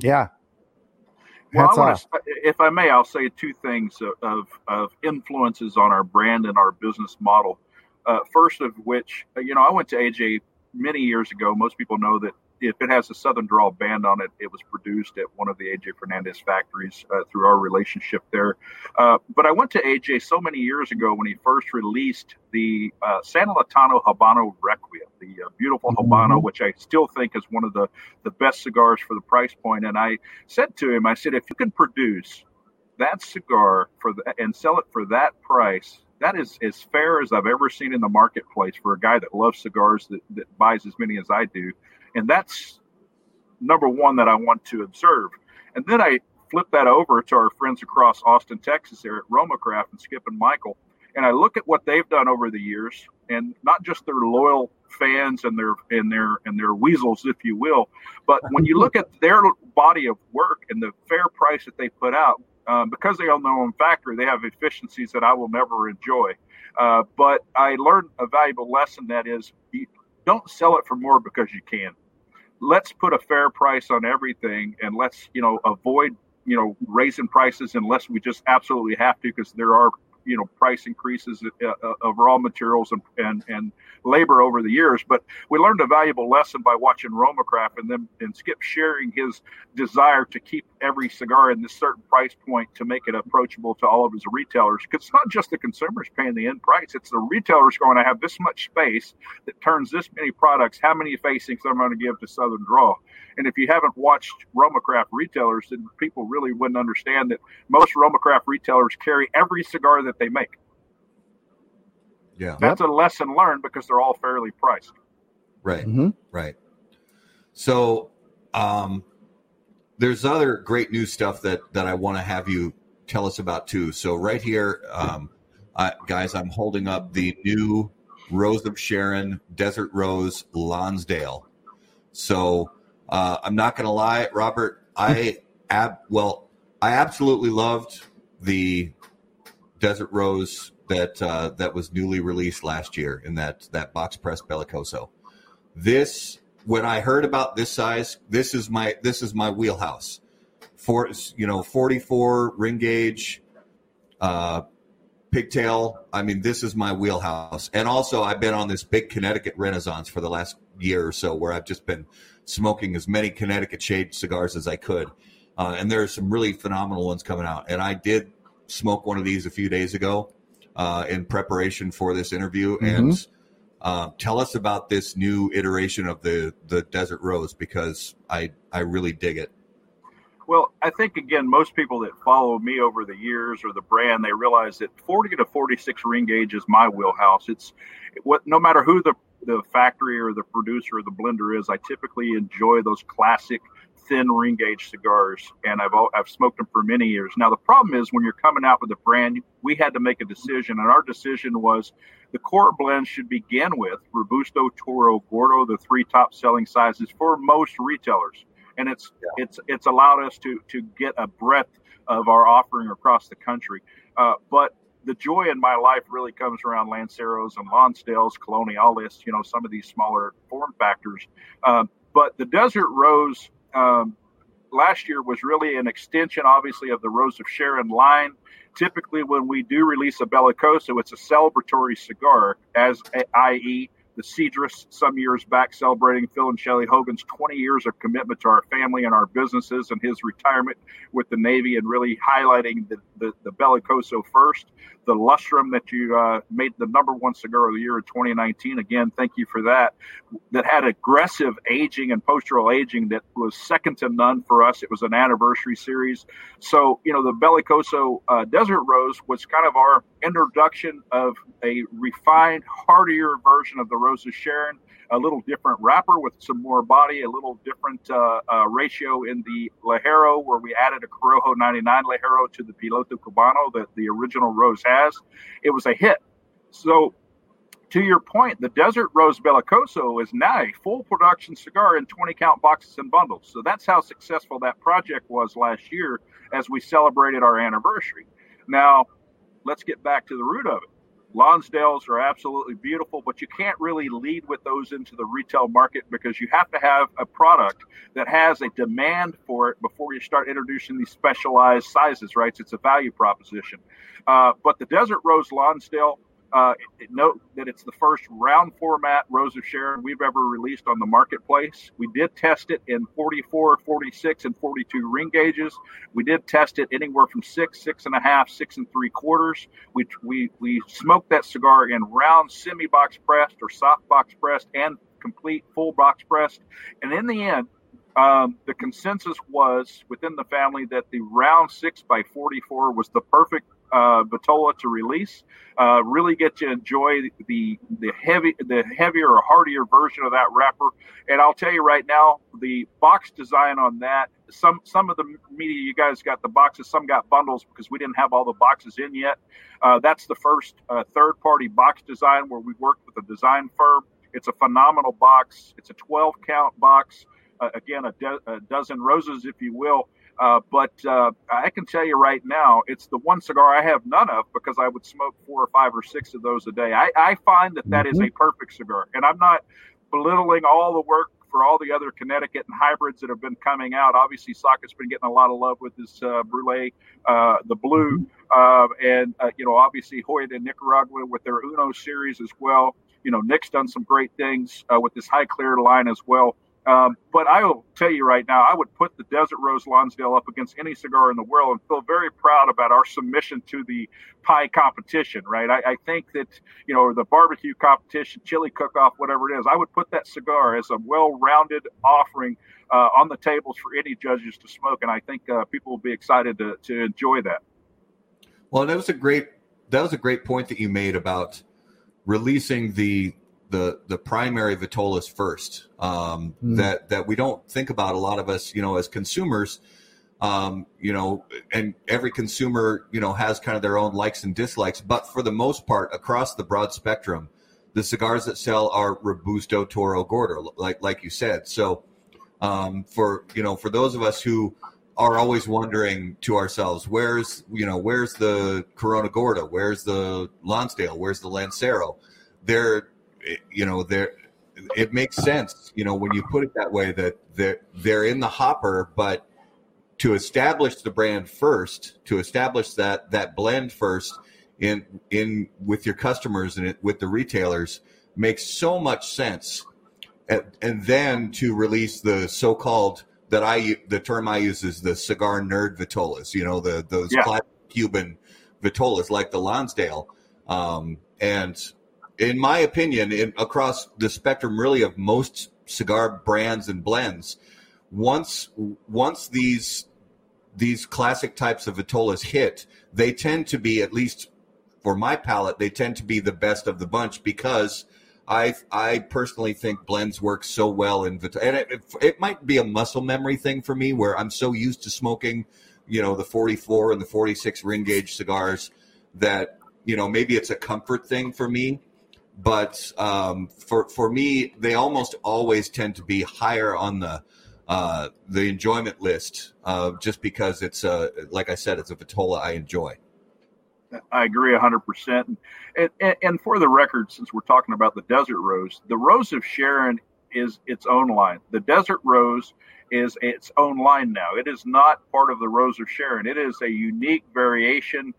yeah. Well, I wanna, if I may, I'll say two things of, of influences on our brand and our business model. Uh, first of which, you know, I went to AJ many years ago. Most people know that if it has a Southern Draw band on it, it was produced at one of the AJ Fernandez factories uh, through our relationship there. Uh, but I went to AJ so many years ago when he first released the uh, San Lotano Habano Requiem, the uh, beautiful mm-hmm. Habano, which I still think is one of the, the best cigars for the price point. And I said to him, I said, if you can produce that cigar for the, and sell it for that price, that is as fair as I've ever seen in the marketplace for a guy that loves cigars that, that buys as many as I do. And that's number one that I want to observe. And then I flip that over to our friends across Austin, Texas, there at RomaCraft and Skip and Michael. and I look at what they've done over the years, and not just their loyal fans and their and their and their weasels, if you will, but when you look at their body of work and the fair price that they put out, um, because they own their own factory, they have efficiencies that I will never enjoy. Uh, but I learned a valuable lesson that is, don't sell it for more because you can. Let's put a fair price on everything, and let's you know avoid you know raising prices unless we just absolutely have to, because there are you know price increases uh, uh, of raw materials and, and and labor over the years. But we learned a valuable lesson by watching Romacraft and then and Skip sharing his desire to keep every cigar in this certain price point to make it approachable to all of his retailers. Because it's not just the consumers paying the end price; it's the retailers going to have this much space that turns this many products. How many facings I'm going to give to Southern Draw? And if you haven't watched Romacraft retailers, then people really wouldn't understand that most Romacraft retailers carry every cigar that they make. Yeah. That's yep. a lesson learned because they're all fairly priced. Right. Mm-hmm. Right. So, um, there's other great new stuff that that I want to have you tell us about too. So right here, um, I, guys, I'm holding up the new Rose of Sharon Desert Rose Lonsdale. So uh, I'm not going to lie, Robert. I ab well, I absolutely loved the Desert Rose that uh, that was newly released last year in that that box press Bellicoso. This when I heard about this size, this is my this is my wheelhouse. For you know, 44 ring gauge, uh, pigtail. I mean, this is my wheelhouse. And also, I've been on this big Connecticut renaissance for the last year or so, where I've just been smoking as many Connecticut shade cigars as I could. Uh, and there are some really phenomenal ones coming out. And I did smoke one of these a few days ago uh, in preparation for this interview. Mm-hmm. And uh, tell us about this new iteration of the the Desert Rose because I I really dig it. Well, I think again, most people that follow me over the years or the brand, they realize that 40 to 46 ring gauge is my wheelhouse. It's what no matter who the the factory or the producer or the blender is, I typically enjoy those classic thin ring gauge cigars, and I've I've smoked them for many years. Now the problem is when you're coming out with a brand, we had to make a decision, and our decision was the core blend should begin with Robusto, Toro, Gordo, the three top selling sizes for most retailers, and it's yeah. it's it's allowed us to to get a breadth of our offering across the country. Uh, but the joy in my life really comes around Lanceros and Lonsdales, Coloniales, you know, some of these smaller form factors. Um, but the Desert Rose um, last year was really an extension, obviously, of the Rose of Sharon line. Typically, when we do release a Bellicoso, it's a celebratory cigar, as i.e., the Cedrus some years back celebrating Phil and Shelly Hogan's 20 years of commitment to our family and our businesses and his retirement with the Navy and really highlighting the, the, the Bellicoso first the Lustrum that you uh, made the number one cigar of the year in 2019. Again, thank you for that. That had aggressive aging and post-roll aging that was second to none for us. It was an anniversary series. So, you know, the Bellicoso uh, Desert Rose was kind of our introduction of a refined, heartier version of the Rose of Sharon a little different wrapper with some more body, a little different uh, uh, ratio in the Ligero, where we added a Corojo 99 Ligero to the Piloto Cubano that the original Rose has. It was a hit. So, to your point, the Desert Rose Bellicoso is now a full production cigar in 20 count boxes and bundles. So, that's how successful that project was last year as we celebrated our anniversary. Now, let's get back to the root of it. Lonsdales are absolutely beautiful, but you can't really lead with those into the retail market because you have to have a product that has a demand for it before you start introducing these specialized sizes, right? It's a value proposition. Uh, but the Desert Rose Lonsdale uh, note that it's the first round format Rose of Sharon we've ever released on the marketplace. We did test it in 44, 46, and 42 ring gauges. We did test it anywhere from six, six and a half, six and three quarters. We we we smoked that cigar in round semi box pressed or soft box pressed and complete full box pressed. And in the end, um, the consensus was within the family that the round six by 44 was the perfect uh, to release. Uh, really get to enjoy the the heavy the heavier or hardier version of that wrapper. And I'll tell you right now, the box design on that. Some some of the media you guys got the boxes, some got bundles because we didn't have all the boxes in yet. Uh, that's the first uh, third party box design where we worked with a design firm. It's a phenomenal box. It's a 12 count box. Uh, again, a, a, dozen roses, if you will. Uh, but uh, I can tell you right now, it's the one cigar I have none of because I would smoke four or five or six of those a day. I, I find that that mm-hmm. is a perfect cigar, and I'm not belittling all the work for all the other Connecticut and hybrids that have been coming out. Obviously, Saka's been getting a lot of love with his uh, Brulee, uh, the blue, mm-hmm. uh, and uh, you know, obviously Hoyt in Nicaragua with their Uno series as well. You know, Nick's done some great things uh, with this high clear line as well. Um, but I will tell you right now, I would put the Desert Rose Lonsdale up against any cigar in the world and feel very proud about our submission to the pie competition, right? I, I think that, you know, the barbecue competition, chili cook off, whatever it is, I would put that cigar as a well rounded offering uh, on the tables for any judges to smoke. And I think uh, people will be excited to, to enjoy that. Well, that was a great that was a great point that you made about releasing the the the primary vitolas first. Um, mm. That that we don't think about a lot of us, you know, as consumers. Um, you know, and every consumer, you know, has kind of their own likes and dislikes. But for the most part, across the broad spectrum, the cigars that sell are Robusto, Toro, Gordo, like like you said. So, um, for you know, for those of us who are always wondering to ourselves, where's you know, where's the Corona Gorda, where's the Lonsdale, where's the Lancero? They're you know, there it makes sense, you know, when you put it that way that they're they're in the hopper, but to establish the brand first, to establish that that blend first in in with your customers and it, with the retailers makes so much sense. And, and then to release the so-called that I the term I use is the cigar nerd vitolas, you know, the those yeah. Cuban vitolas like the Lonsdale. Um, and in my opinion, in, across the spectrum, really of most cigar brands and blends, once once these these classic types of vitolas hit, they tend to be at least for my palate, they tend to be the best of the bunch because I I personally think blends work so well in vitola, and it, it, it might be a muscle memory thing for me where I'm so used to smoking, you know, the 44 and the 46 ring gauge cigars that you know maybe it's a comfort thing for me but um, for for me, they almost always tend to be higher on the uh, the enjoyment list, uh, just because it's a like I said, it's a vitola I enjoy. I agree 100%. And, and, and, for the record, since we're talking about the Desert Rose, the Rose of Sharon is its own line. The Desert Rose is its own line now. It is not part of the Rose of Sharon. It is a unique variation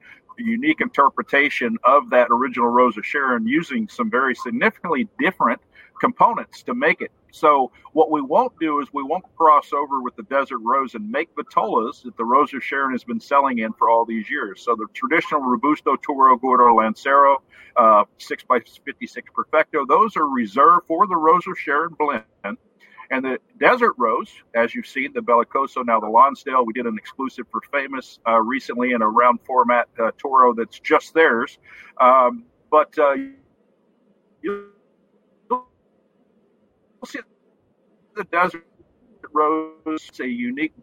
unique interpretation of that original Rose of Sharon using some very significantly different components to make it. So what we won't do is we won't cross over with the Desert Rose and make vitolas that the Rose of Sharon has been selling in for all these years. So the traditional Robusto, Toro, Gordo, Lancero, uh, 6x56 Perfecto, those are reserved for the Rose of Sharon blend. And the Desert Rose, as you've seen, the Bellicoso, now the Lonsdale, we did an exclusive for Famous uh, recently in a round format uh, Toro that's just theirs. Um, but uh, you'll see the Desert Rose a unique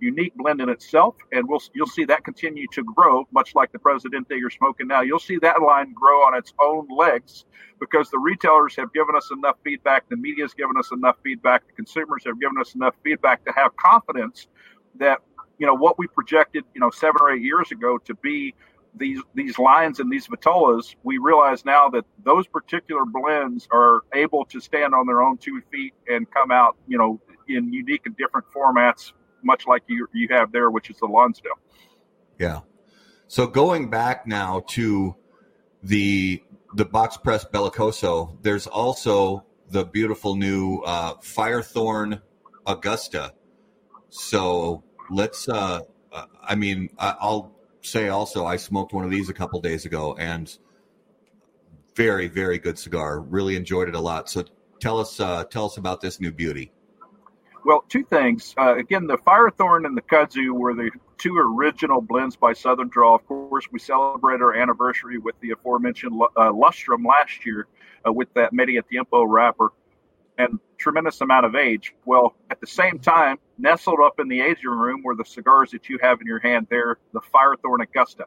unique blend in itself, and we'll you'll see that continue to grow, much like the Presidente you're smoking now. You'll see that line grow on its own legs because the retailers have given us enough feedback, the media has given us enough feedback, the consumers have given us enough feedback to have confidence that you know what we projected, you know, seven or eight years ago to be these these lines and these vitolas, we realize now that those particular blends are able to stand on their own two feet and come out, you know, in unique and different formats, much like you you have there, which is the Lonsdale. Yeah. So going back now to the the box press Bellicoso, there's also the beautiful new uh, Firethorn Augusta. So let's. Uh, uh I mean, I'll say also I smoked one of these a couple days ago, and very very good cigar. Really enjoyed it a lot. So tell us uh, tell us about this new beauty. Well, two things. Uh, again, the Firethorn and the Kudzu were the two original blends by Southern Draw. Of course, we celebrated our anniversary with the aforementioned uh, Lustrum last year uh, with that Medio Tiempo wrapper and tremendous amount of age. Well, at the same time, nestled up in the aging room were the cigars that you have in your hand there, the Firethorn Augusta.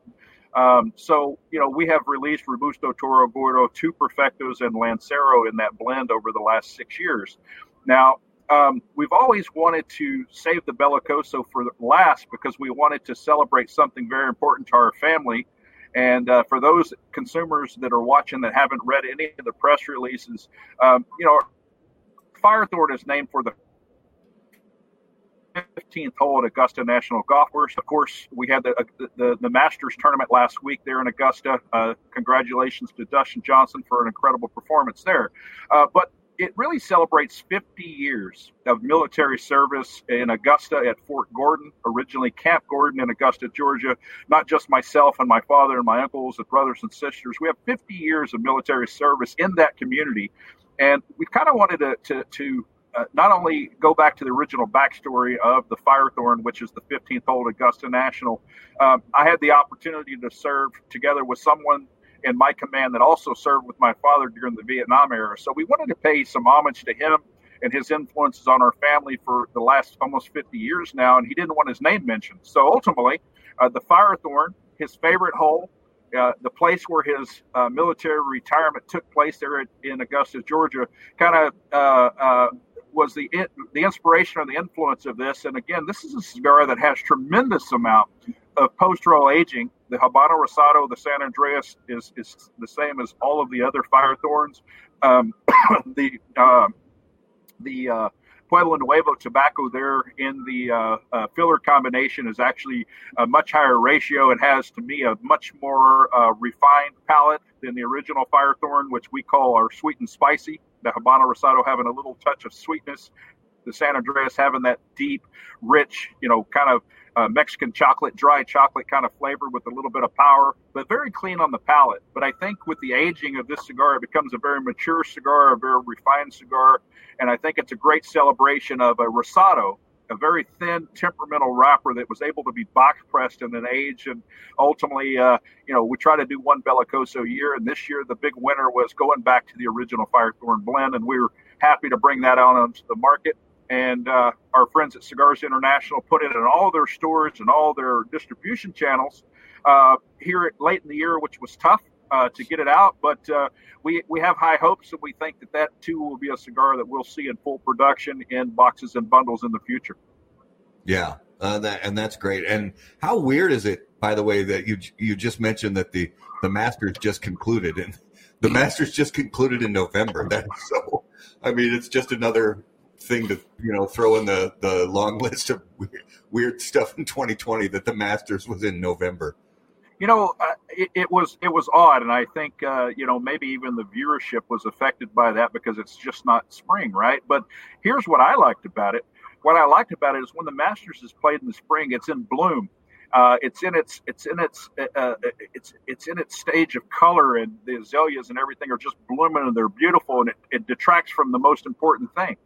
Um, so, you know, we have released Robusto Toro Gordo, two Perfectos, and Lancero in that blend over the last six years. Now, um, we've always wanted to save the Bellicoso for last because we wanted to celebrate something very important to our family. And uh, for those consumers that are watching that haven't read any of the press releases, um, you know, Firethorn is named for the 15th hole at Augusta National Golf Course. Of course, we had the uh, the, the Masters tournament last week there in Augusta. Uh, congratulations to Dustin Johnson for an incredible performance there. Uh, but it really celebrates 50 years of military service in Augusta at Fort Gordon, originally Camp Gordon in Augusta, Georgia. Not just myself and my father and my uncles and brothers and sisters. We have 50 years of military service in that community. And we kind of wanted to, to, to uh, not only go back to the original backstory of the Firethorn, which is the 15th hole Augusta National, um, I had the opportunity to serve together with someone in my command that also served with my father during the Vietnam era. So we wanted to pay some homage to him and his influences on our family for the last almost 50 years now, and he didn't want his name mentioned. So ultimately, uh, the Firethorn, his favorite hole, uh, the place where his uh, military retirement took place there at, in Augusta, Georgia, kind of uh, uh, was the the inspiration or the influence of this. And again, this is a cigar that has tremendous amount of post roll aging. The Habano Rosado, the San Andreas is is the same as all of the other Firethorns. Um, the uh, the Pueblo Nuevo tobacco there in the uh, uh, filler combination is actually a much higher ratio. It has, to me, a much more uh, refined palate than the original Firethorn, which we call our sweet and spicy. The Habano Rosado having a little touch of sweetness. The San Andreas having that deep, rich, you know, kind of uh, Mexican chocolate, dry chocolate kind of flavor with a little bit of power, but very clean on the palate. But I think with the aging of this cigar, it becomes a very mature cigar, a very refined cigar. And I think it's a great celebration of a Rosado, a very thin, temperamental wrapper that was able to be box pressed and then age. And ultimately, uh, you know, we try to do one Bellicoso a year. And this year, the big winner was going back to the original Firethorn blend. And we were happy to bring that out onto the market and uh, our friends at Cigars International put it in all their stores and all their distribution channels uh, here late in the year, which was tough uh, to get it out. But uh, we we have high hopes, and we think that that too will be a cigar that we'll see in full production in boxes and bundles in the future. Yeah, uh, that, and that's great. And how weird is it, by the way, that you you just mentioned that the the Masters just concluded and the Masters just concluded in November. That's so. I mean, it's just another thing to you know throw in the the long list of weird, weird stuff in 2020 that the Masters was in November. You know, uh, it, it, was it was odd, and I think uh, you know maybe even the viewership was affected by that because it's just not spring, right? But here's what I liked about it. What I liked about it is when the Masters is played in the spring, it's in bloom. Uh, it's in its it's in its uh, uh it's it's in its stage of color, and the azaleas and everything are just blooming and they're beautiful, and it, it detracts from the most important thing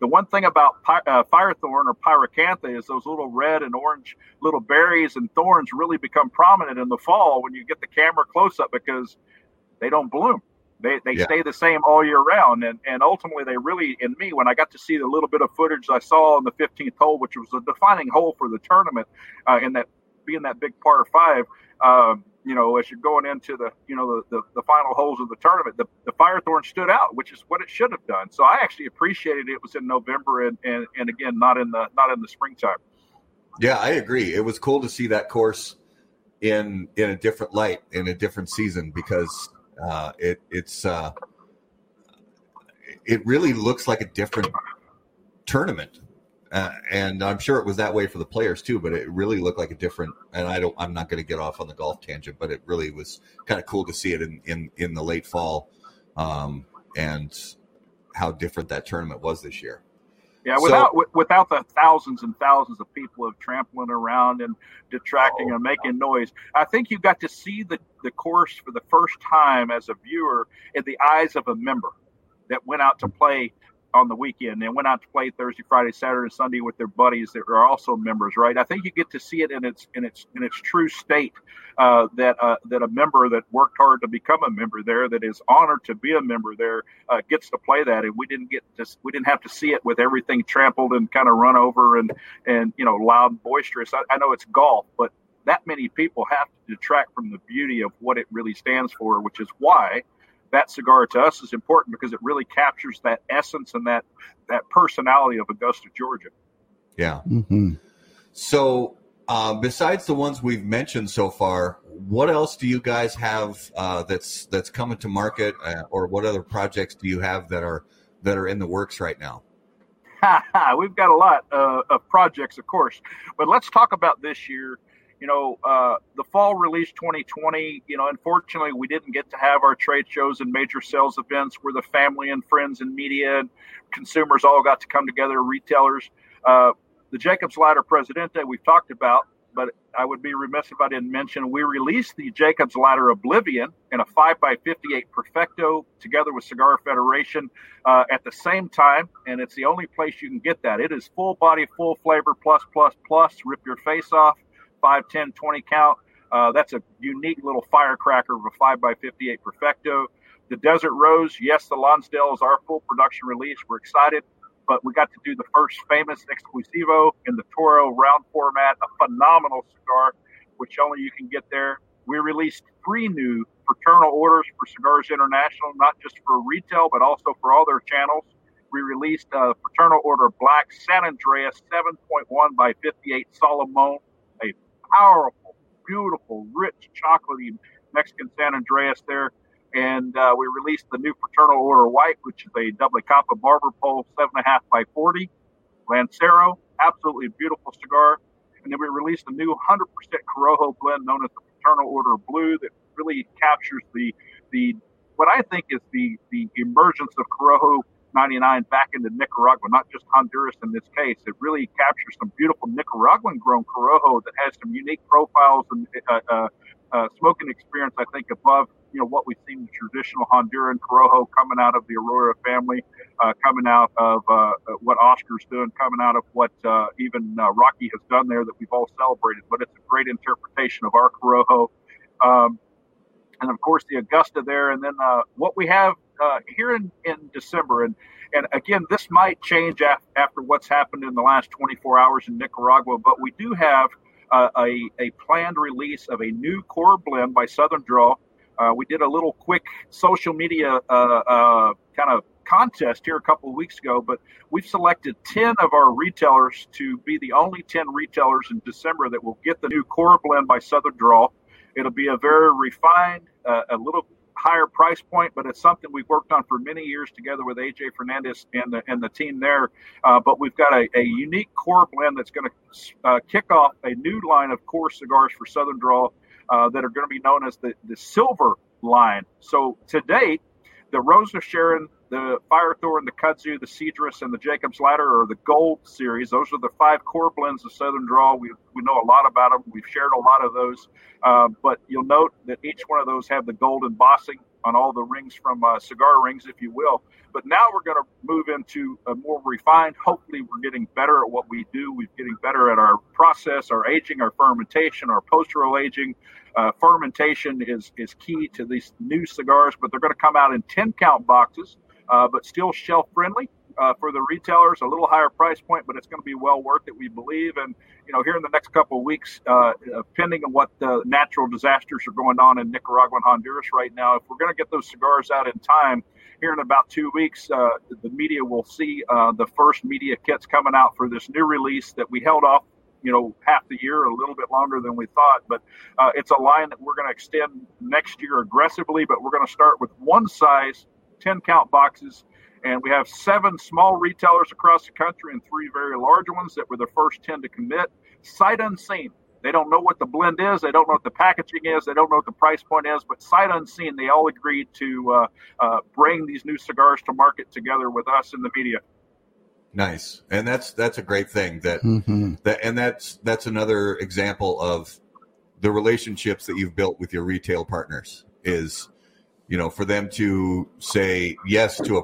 the one thing about uh, firethorn or pyracantha is those little red and orange little berries and thorns really become prominent in the fall when you get the camera close up because they don't bloom. They, they yeah. stay the same all year round. And, and ultimately, they really, in me, when I got to see the little bit of footage I saw on the 15th hole, which was a defining hole for the tournament, uh, in that being that big par five, um, you know, as you're going into the, you know, the, the, the, final holes of the tournament, the, the Firethorn stood out, which is what it should have done. So I actually appreciated it was in November and, and, and again, not in the, not in the springtime. Yeah, I agree. It was cool to see that course in, in a different light in a different season because uh, it, it's, uh, it really looks like a different tournament uh, and I'm sure it was that way for the players too. But it really looked like a different. And I don't. I'm not going to get off on the golf tangent, but it really was kind of cool to see it in in, in the late fall, um, and how different that tournament was this year. Yeah, without so, w- without the thousands and thousands of people of trampling around and detracting oh, and making noise, I think you got to see the the course for the first time as a viewer in the eyes of a member that went out to play on the weekend and went out to play Thursday, Friday, Saturday, Sunday with their buddies that are also members, right? I think you get to see it in its in its in its true state uh, that uh, that a member that worked hard to become a member there, that is honored to be a member there, uh, gets to play that, and we didn't get to we didn't have to see it with everything trampled and kind of run over and and you know loud and boisterous. I, I know it's golf, but that many people have to detract from the beauty of what it really stands for, which is why that cigar to us is important because it really captures that essence and that that personality of Augusta, Georgia. Yeah. Mm-hmm. So, uh, besides the ones we've mentioned so far, what else do you guys have uh, that's that's coming to market, uh, or what other projects do you have that are that are in the works right now? We've got a lot uh, of projects, of course, but let's talk about this year you know, uh, the fall release 2020, you know, unfortunately, we didn't get to have our trade shows and major sales events where the family and friends and media and consumers all got to come together, retailers. Uh, the Jacobs Ladder Presidente we've talked about, but I would be remiss if I didn't mention we released the Jacobs Ladder Oblivion in a 5x58 Perfecto together with Cigar Federation uh, at the same time, and it's the only place you can get that. It is full body, full flavor, plus, plus, plus, rip your face off 5, 10, 20 count. Uh, that's a unique little firecracker of a 5x58 Perfecto. The Desert Rose, yes, the Lonsdale is our full production release. We're excited, but we got to do the first famous Exclusivo in the Toro round format, a phenomenal cigar, which only you can get there. We released three new fraternal orders for Cigars International, not just for retail, but also for all their channels. We released a fraternal order black San Andreas 7.1 by 58 Solomon powerful, beautiful, rich, chocolatey Mexican San Andreas there. And uh, we released the new Fraternal Order White, which is a double capa barber pole, seven and a half by 40. Lancero, absolutely beautiful cigar. And then we released a new 100% Corojo blend known as the Fraternal Order Blue that really captures the the what I think is the the emergence of Corojo 99 back into Nicaragua, not just Honduras in this case. It really captures some beautiful Nicaraguan grown Corojo that has some unique profiles and uh, uh, uh, smoking experience, I think, above you know what we've seen the traditional Honduran Corojo coming out of the Eiroa family, uh, coming out of uh, uh, what Oscar's doing, coming out of what even Rocky has done there that we've all celebrated. But it's a great interpretation of our Corojo. Um, and of course the Augusta there, and then what we have uh, here in, in December, and and again, this might change af- after what's happened in the last 24 hours in Nicaragua, but we do have uh, a, a planned release of a new core blend by Southern Draw. Uh, we did a little quick social media uh, uh, kind of contest here a couple of weeks ago, but we've selected 10 of our retailers to be the only 10 retailers in December that will get the new core blend by Southern Draw. It'll be a very refined, uh, a little higher price point, but it's something we've worked on for many years together with AJ Fernandez and the and the team there. Uh, but we've got a, a, unique core blend that's going to uh, kick off a new line of core cigars for Southern Draw uh, that are going to be known as the the silver line. So to date, the Rose of Sharon the Fire Firethorn, the Kudzu, the Cedrus, and the Jacob's Ladder are the gold series. Those are the five core blends of Southern Draw. We, we know a lot about them. We've shared a lot of those. Uh, but you'll note that each one of those have the gold embossing on all the rings from uh, cigar rings, if you will. But now we're going to move into a more refined. Hopefully, we're getting better at what we do. We're getting better at our process, our aging, our fermentation, our post roll aging. Uh, fermentation is is key to these new cigars, but they're going to come out in 10 count boxes uh, but still shelf friendly uh, for the retailers. A little higher price point, but it's going to be well worth it, we believe. And you know, here in the next couple of weeks, uh, uh pending on what the natural disasters are going on in Nicaragua and Honduras right now, if we're going to get those cigars out in time. Here in about two weeks, uh, the media will see uh, the first media kits coming out for this new release that we held off you know half the year a little bit longer than we thought but uh, it's a line that we're going to extend next year aggressively but we're going to start with one size 10 count boxes. And we have seven small retailers across the country and three very large ones that were the first 10 to commit. Sight unseen. They don't know what the blend is. They don't know what the packaging is. They don't know what the price point is. But sight unseen, they all agreed to uh, uh, bring these new cigars to market together with us in the media. Nice, and that's that's a great thing. That mm-hmm. that and that's that's another example of the relationships that you've built with your retail partners. Is you know, for them to say yes to a,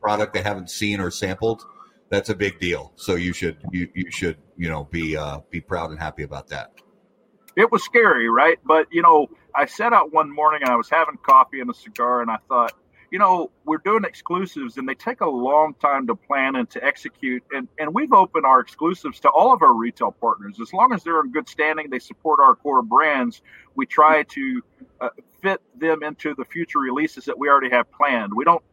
product they haven't seen or sampled, that's a big deal. So you should you you should you know be uh, be proud and happy about that. It was scary, right? But you know, I set out one morning and I was having coffee and a cigar, and I thought, you know, we're doing exclusives and they take a long time to plan and to execute. And, and we've opened our exclusives to all of our retail partners. As long as they're in good standing, they support our core brands. We try to uh, fit them into the future releases that we already have planned. We don't,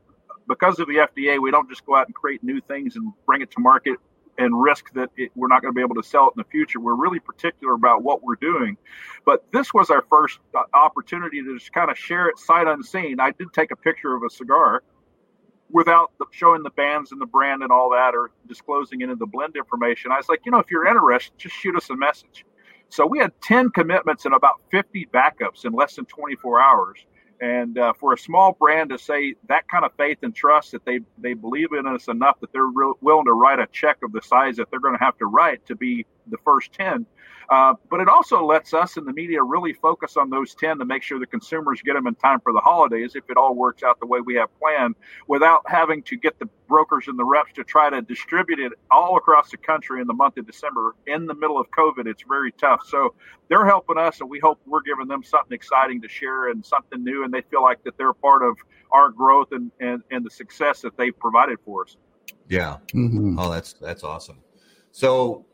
because of the FDA, we don't just go out and create new things and bring it to market and risk that it, we're not going to be able to sell it in the future. We're really particular about what we're doing. But this was our first uh, opportunity to just kind of share it sight unseen. I did take a picture of a cigar without the, showing the bands and the brand and all that or disclosing any of the blend information. I was like, you know, if you're interested, just shoot us a message. So we had 10 commitments and about 50 backups in less than 24 hours. And uh, for a small brand to say that kind of faith and trust that they, they believe in us enough that they're re- willing to write a check of the size that they're going to have to write to be the first 10 uh, but it also lets us in the media really focus on those 10 to make sure the consumers get them in time for the holidays if it all works out the way we have planned without having to get the brokers and the reps to try to distribute it all across the country in the month of December. In the middle of COVID, it's very tough. So they're helping us, and we hope we're giving them something exciting to share and something new, and they feel like that they're part of our growth and, and, and the success that they've provided for us. Yeah. Mm-hmm. Oh, that's that's awesome. So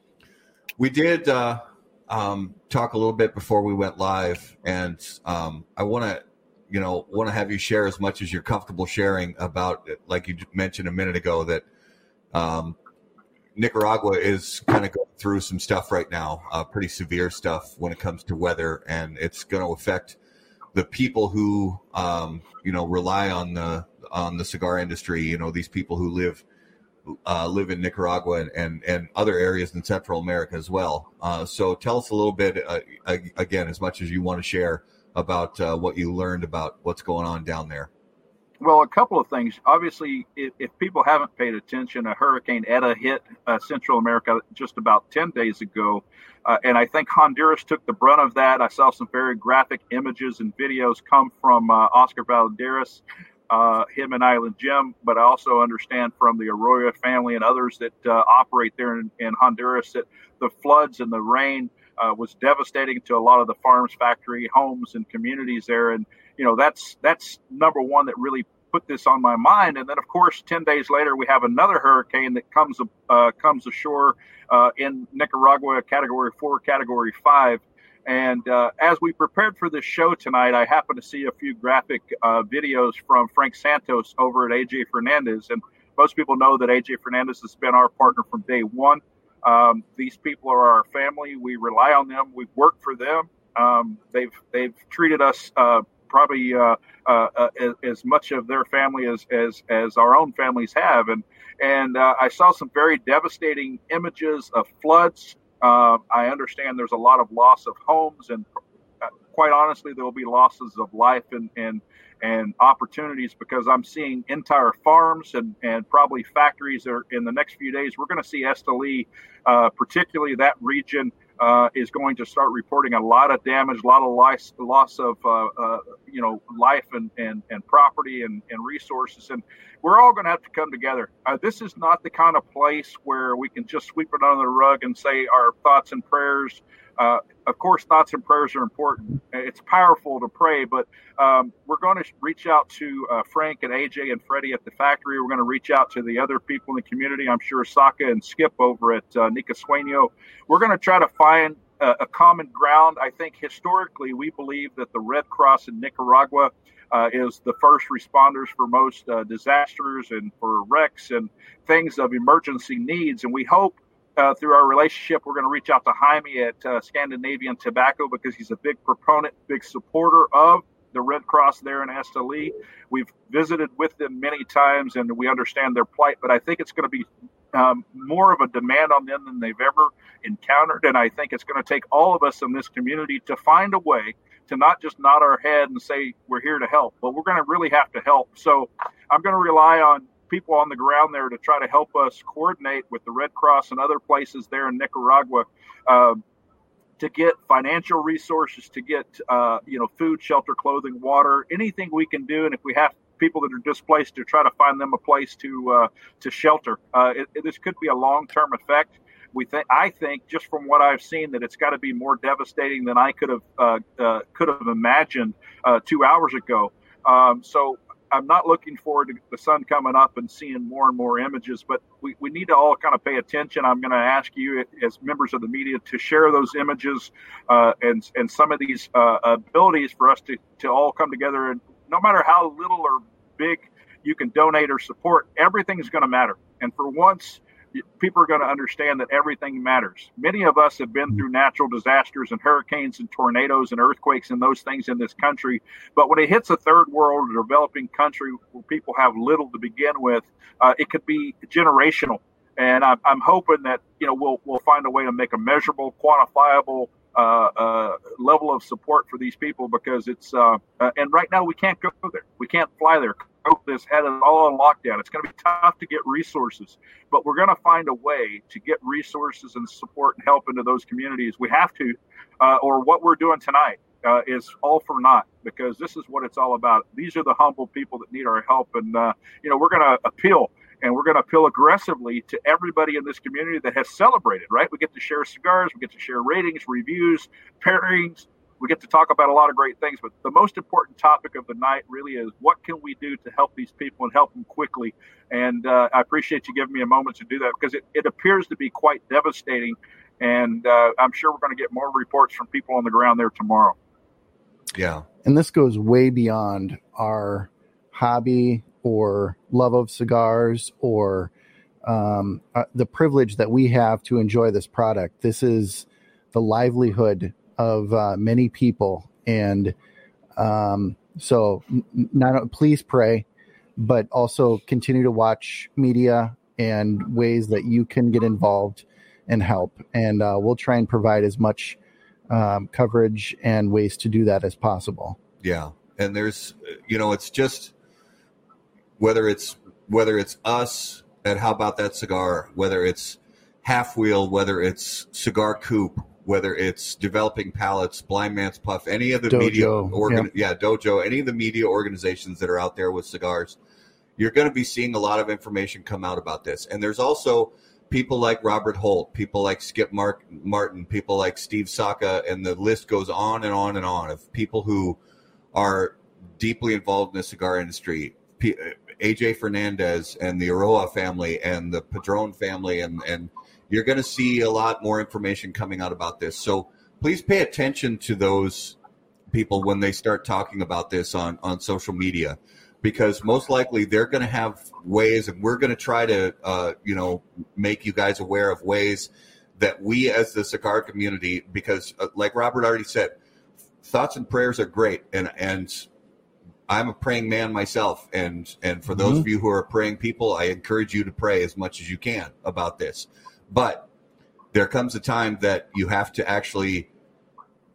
we did uh, um, talk a little bit before we went live, and um, I want to, you know, want to have you share as much as you're comfortable sharing about, like you mentioned a minute ago, that um, Nicaragua is kind of going through some stuff right now, uh, pretty severe stuff when it comes to weather, and it's going to affect the people who, um, you know, rely on the on the cigar industry. You know, these people who live uh, live in Nicaragua and, and, and, other areas in Central America as well. Uh, so tell us a little bit, uh, again, as much as you want to share about uh, what you learned about what's going on down there. Well, a couple of things. Obviously, if, if people haven't paid attention, a Hurricane Eta hit uh, Central America just about 10 days ago. Uh, and I think Honduras took the brunt of that. I saw some very graphic images and videos come from Oscar Valladares uh, him and Island Jim, but I also understand from the Eiroa family and others that uh, operate there in, in, Honduras that the floods and the rain uh, was devastating to a lot of the farms, factory, homes, and communities there. And you know that's that's number one that really put this on my mind. And then of course, ten days later, we have another hurricane that comes uh, comes ashore uh, in Nicaragua, Category Four, Category Five. And uh, as we prepared for this show tonight, I happened to see a few graphic uh, videos from Frank Santos over at AJ Fernandez. And most people know that AJ Fernandez has been our partner from day one. Um, these people are our family. We rely on them. We've worked for them. Um, they've they've treated us uh, probably uh, uh, uh, as, as, much of their family as, as as our own families have. And and I saw some very devastating images of floods uh, I understand there's a lot of loss of homes, and uh, quite honestly, there will be losses of life and and and opportunities because I'm seeing entire farms and, and probably factories are in the next few days. We're going to see Esteli, uh, particularly that region, uh, is going to start reporting a lot of damage, a lot of loss, loss of uh, uh, you know life and, and, and property and, and resources, and we're all going to have to come together. Uh, this is not the kind of place where we can just sweep it under the rug and say our thoughts and prayers. Uh, of course, thoughts and prayers are important. It's powerful to pray, but um, we're going to reach out to uh, Frank and AJ and Freddie at the factory. We're going to reach out to the other people in the community. I'm sure Saka and Skip over at uh, Nica Sueño. We're going to try to find a, a, common ground. I think historically, we believe that the Red Cross in Nicaragua uh, is the first responders for most uh, disasters and for wrecks and things of emergency needs. And we hope uh, through our relationship, we're going to reach out to Jaime at uh, Scandinavian Tobacco because he's a big proponent, big supporter of the Red Cross there in Esteli. We've visited with them many times and we understand their plight, but I think it's going to be um, more of a demand on them than they've ever encountered. And I think it's going to take all of us in this community to find a way to not just nod our head and say we're here to help, but we're going to really have to help. So I'm going to rely on people on the ground there to try to help us coordinate with the Red Cross and other places there in Nicaragua uh, to get financial resources, to get uh, you know food, shelter, clothing, water, anything we can do. And if we have people that are displaced to try to find them a place to uh, to shelter. Uh, it, it, this could be a long term effect. We think I think just from what I've seen that it's got to be more devastating than I could have uh, uh, could have imagined two hours ago. Um, so I'm not looking forward to the sun coming up and seeing more and more images, but we, we need to all kind of pay attention. I'm going to ask you, as members of the media, to share those images uh, and and some of these uh, abilities for us to to all come together. And no matter how little or big you can donate or support, everything is going to matter. And for once, people are going to understand that everything matters. Many of us have been through natural disasters and hurricanes and tornadoes and earthquakes and those things in this country. But when it hits a third world or developing country where people have little to begin with, uh, it could be generational. And I'm, I'm hoping that you know we'll we'll find a way to make a measurable, quantifiable uh, uh, level of support for these people because it's uh, uh and right now we can't go there. We can't fly there this had it all on lockdown. It's going to be tough to get resources, but we're going to find a way to get resources and support and help into those communities. We have to, uh, or what we're doing tonight uh, is all for naught because this is what it's all about. These are the humble people that need our help, and uh, you know we're going to appeal and we're going to appeal aggressively to everybody in this community that has celebrated. Right? We get to share cigars, we get to share ratings, reviews, pairings we get to talk about a lot of great things, but the most important topic of the night really is what can we do to help these people and help them quickly. And uh, I appreciate you giving me a moment to do that because it, it appears to be quite devastating. And uh, I'm sure we're going to get more reports from people on the ground there tomorrow. Yeah. And this goes way beyond our hobby or love of cigars or um, uh, the privilege that we have to enjoy this product. This is the livelihood of uh, many people, and um, so not please pray, but also continue to watch media and ways that you can get involved and help. And uh, we'll try and provide as much um, coverage and ways to do that as possible. Yeah, and there's you know it's just whether it's whether it's us and how about that cigar, whether it's half wheel, whether it's cigar coop, whether it's developing palates, blind man's puff, any of the dojo, media organ, yeah. yeah, dojo, any of the media organizations that are out there with cigars, you're going to be seeing a lot of information come out about this. And there's also people like Robert Holt, people like Skip Mark, Martin, people like Steve Saka, and the list goes on and on and on of people who are deeply involved in the cigar industry. P- AJ Fernandez and the Eiroa family and the Padron family and and you're going to see a lot more information coming out about this. So please pay attention to those people when they start talking about this on, on social media because most likely they're going to have ways and we're going to try to uh, you know make you guys aware of ways that we as the cigar community because uh, like robert already said thoughts and prayers are great and and i'm a praying man myself and and for those mm-hmm. of you who are praying people i encourage you to pray as much as you can about this but there comes a time that you have to actually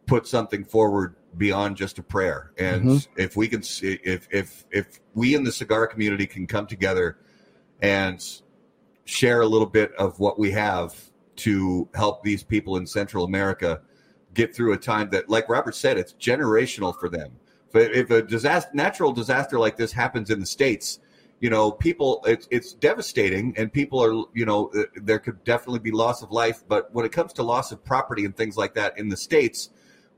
put something forward beyond just a prayer. And mm-hmm. if we can, see, if if if we in the cigar community can come together and share a little bit of what we have to help these people in Central America get through a time that, like Robert said, it's generational for them. But if a disaster, natural disaster like this happens in the states, you know, people, it's, it's devastating and people are, you know, uh, there could definitely be loss of life. But when it comes to loss of property and things like that in the States,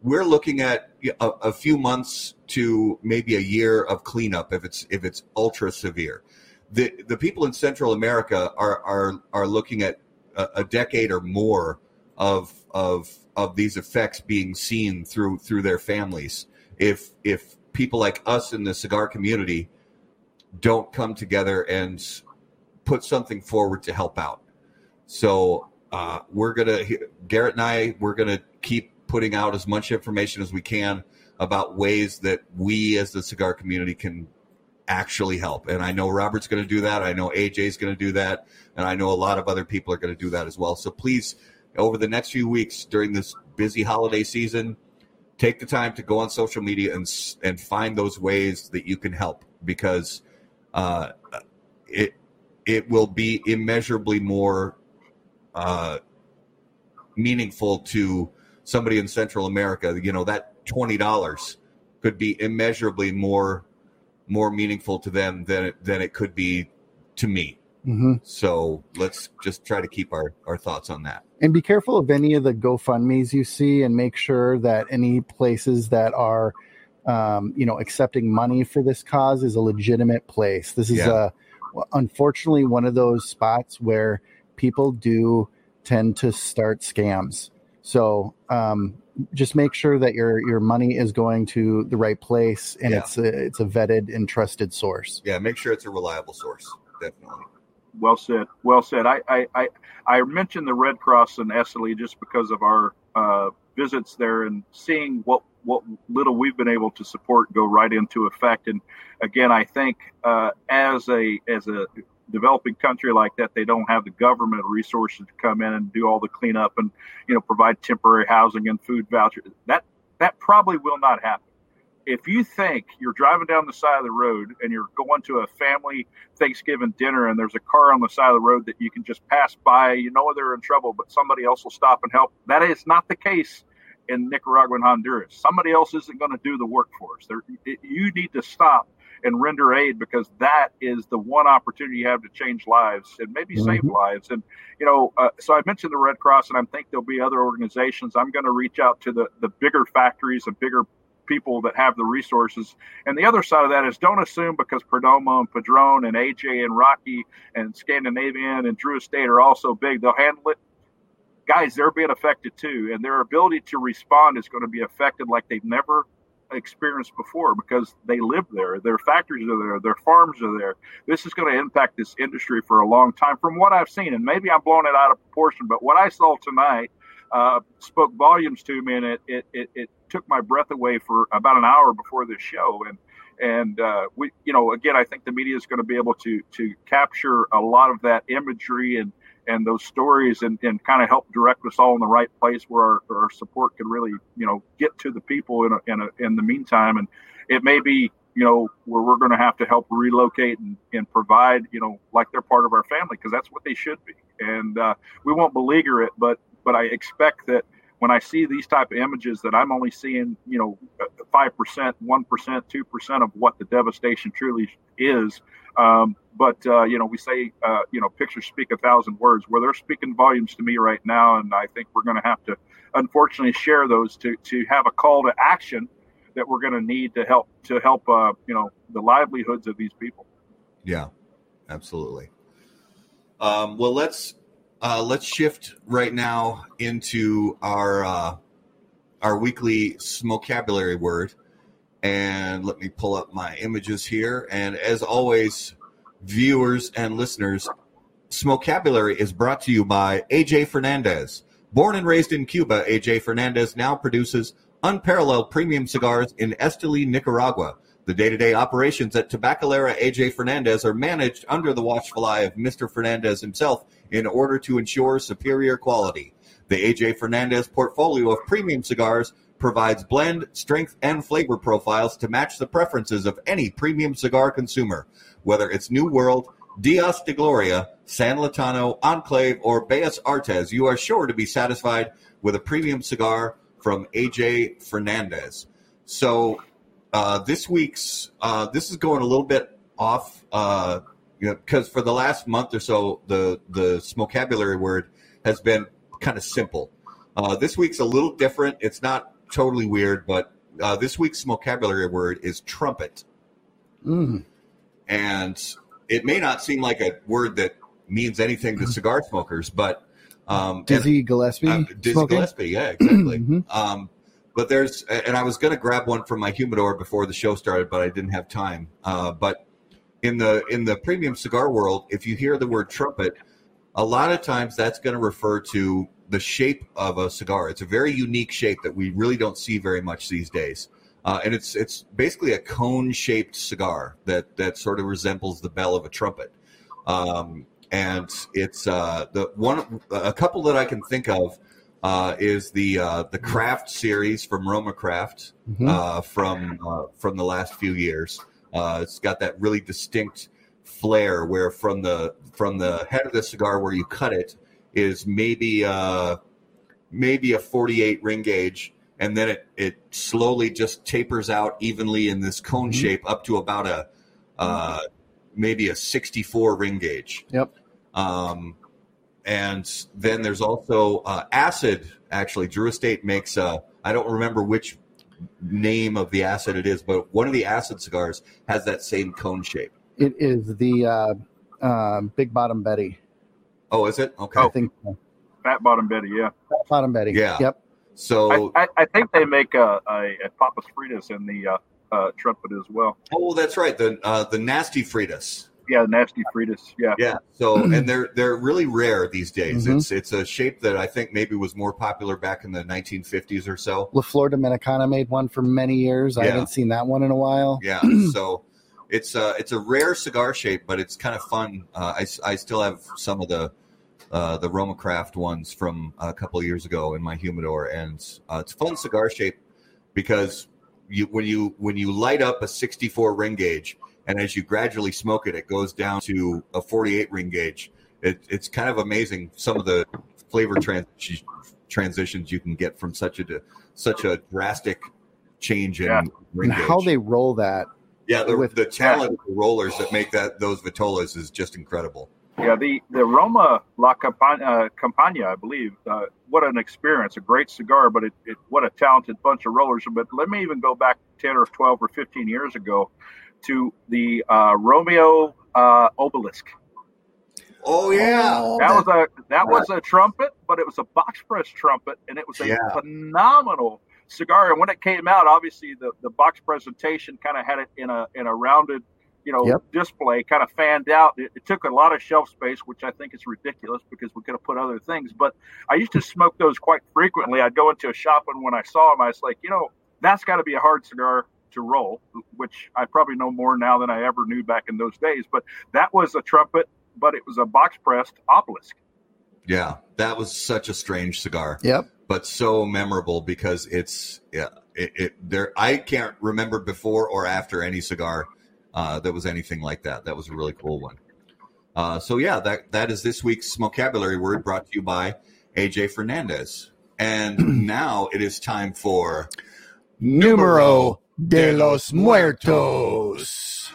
we're looking at a, a few months to maybe a year of cleanup if it's, if it's ultra severe. The, the people in Central America are, are, are looking at a, a decade or more of, of, of these effects being seen through, through their families. If, if people like us in the cigar community, don't come together and put something forward to help out. So uh, we're gonna Garrett and I we're gonna keep putting out as much information as we can about ways that we as the cigar community can actually help. And I know Robert's going to do that. I know AJ's going to do that, and I know a lot of other people are going to do that as well. So please, over the next few weeks during this busy holiday season, take the time to go on social media and and find those ways that you can help because uh, it it will be immeasurably more uh, meaningful to somebody in Central America. You know that twenty dollars could be immeasurably more more meaningful to them than it, than it could be to me. Mm-hmm. So let's just try to keep our, our thoughts on that. And be careful of any of the GoFundMe's you see, and make sure that any places that are, um, you know, accepting money for this cause is a legitimate place. This is Yeah. a, unfortunately, one of those spots where people do tend to start scams. So um, just make sure that your your money is going to the right place and Yeah. it's a, it's a vetted and trusted source. Yeah, make sure it's a reliable source. Definitely. Well said. Well said. I, I, I, I mentioned the Red Cross in Esteli just because of our uh, visits there and seeing what, what little we've been able to support go right into effect. And again, I think uh, as a as a developing country like that, they don't have the government resources to come in and do all the cleanup and you know provide temporary housing and food vouchers. That that probably will not happen. If you think you're driving down the side of the road and you're going to a family Thanksgiving dinner and there's a car on the side of the road that you can just pass by, you know they're in trouble, but somebody else will stop and help. That is not the case in Nicaragua and Honduras. Somebody else isn't going to do the work for us. There, it, you need to stop and render aid because that is the one opportunity you have to change lives and maybe save Mhm. lives. And you know, uh, so I mentioned the Red Cross, and I think there'll be other organizations. I'm going to reach out to the the bigger factories and bigger people that have the resources. And the other side of that is don't assume because Perdomo and Padron and AJ and Rocky and Scandinavian and Drew Estate are all so big, they'll handle it. Guys, they're being affected too, and their ability to respond is going to be affected like they've never experienced before because they live there. Their factories are there, their farms are there. This is going to impact this industry for a long time, from what I've seen. And maybe I'm blowing it out of proportion, but what I saw tonight uh, spoke volumes to me, and it, it, it, it took my breath away for about an hour before this show. And and uh, we, you know, again, I think the media is going to be able to to capture a lot of that imagery and and those stories and, and kind of help direct us all in the right place where our, our support can really, you know, get to the people in a, in, a, in the meantime. And it may be, you know, where we're going to have to help relocate and, and provide, you know, like they're part of our family because that's what they should be. And uh, we won't beleaguer it, but but I expect that when I see these type of images that I'm only seeing, you know, five percent, one percent, two percent of what the devastation truly is. Um, but uh, you know, we say, uh, you know, pictures speak a thousand words. Where they're speaking volumes to me right now, and I think we're going to have to, unfortunately, share those to to have a call to action that we're going to need to help to help, uh, you know, the livelihoods of these people. Yeah, absolutely. Um, well, let's uh, let's shift right now into our uh, our weekly smokabulary word, and let me pull up my images here. And as always, viewers and listeners, smokabulary is brought to you by AJ Fernandez. Born and raised in Cuba, AJ Fernandez now produces unparalleled premium cigars in Esteli, Nicaragua. The day to day operations at Tabacalera AJ Fernandez are managed under the watchful eye of Mr. Fernandez himself in order to ensure superior quality. The AJ Fernandez portfolio of premium cigars provides blend, strength, and flavor profiles to match the preferences of any premium cigar consumer. Whether it's New World, Dios de Gloria, San Lotano, Enclave, or Bellas Artes, you are sure to be satisfied with a premium cigar from AJ Fernandez. So, uh, this week's uh, this is going a little bit off, uh, you know, because for the last month or so, the the vocabulary word has been kind of simple. Uh, this week's a little different. It's not totally weird, but uh, this week's vocabulary word is trumpet Mm. and it may not seem like a word that means anything to cigar smokers, but um, Dizzy Gillespie. uh, Dizzy smoking? Gillespie, yeah, exactly. Mhm. um, but there's, and I was going to grab one from my humidor before the show started, but I didn't have time. Uh, but in the in the premium cigar world, if you hear the word trumpet, a lot of times that's going to refer to the shape of a cigar. It's a very unique shape that we really don't see very much these days. Uh, and it's it's basically a cone shaped cigar that that sort of resembles the bell of a trumpet. Um, and it's uh, the one a couple that I can think of uh, is the uh, the Craft series from Roma Craft Mhm. uh, from uh, from the last few years. Uh, it's got that really distinct flair where from the from the head of the cigar where you cut it is maybe uh, maybe a 48 ring gauge and then it, it slowly just tapers out evenly in this cone Mhm. shape up to about a uh, maybe a 64 ring gauge. Yep. Um, and then there's also uh, acid. Actually, Drew Estate makes I don't remember which name of the acid it is, but one of the acid cigars has that same cone shape. It is the uh, uh, Big Bottom Betty. Oh, is it? Okay. I think so. Fat Bottom Betty, yeah. Fat Bottom Betty. Yeah. Yep. So, I, I, I think they make a, a, a Papas Fritas in the uh, uh, trumpet as well. oh, that's right. The uh, the nasty Fritas. Yeah, nasty Fritas. Yeah. Yeah. So, and they're they're really rare these days. Mhm. It's it's a shape that I think maybe was more popular back in the 1950s or so. La Flor Dominicana made one for many years. I haven't seen that one in a while. Yeah. so it's uh it's a rare cigar shape, but it's kind of fun. Uh, I I still have some of the uh, the Roma Craft ones from a couple of years ago in my humidor, and uh, it's a fun cigar shape because you when you when you light up a 64 ring gauge, and as you gradually smoke it, it goes down to a 48 ring gauge. It, it's kind of amazing some of the flavor trans- transitions you can get from such a such a drastic change in Yeah. ring And gauge. how they roll that. Yeah, the, with- the talent of the rollers that make that those vitolas is just incredible. Yeah, the, the Roma La Campagna, uh, Campagna I believe, uh, what an experience. A great cigar, but it, it what a talented bunch of rollers. But let me even go back 10 or 12 or 15 years ago to the uh, Romeo uh, Obelisk. Oh yeah, Oh, That was a that was a trumpet, but it was a box press trumpet, and it was a Yeah. phenomenal cigar. And when it came out, obviously the, the box presentation kind of had it in a in a rounded, you know, Yep. display, kind of fanned out. It, it took a lot of shelf space, which I think is ridiculous because we could have put other things. But I used to smoke those quite frequently. I'd go into a shop, and when I saw them, I was like, you know, that's got to be a hard cigar to roll, which I probably know more now than I ever knew back in those days. But that was a trumpet, but it was a box pressed obelisk. yeah. That was such a strange cigar, Yep. but so memorable because it's yeah. It, it there. I can't remember before or after any cigar uh, that was anything like that. That was a really cool one. Uh, so yeah, that that is this week's vocabulary word brought to you by AJ Fernandez. And now it is time for Numero de los Muertos.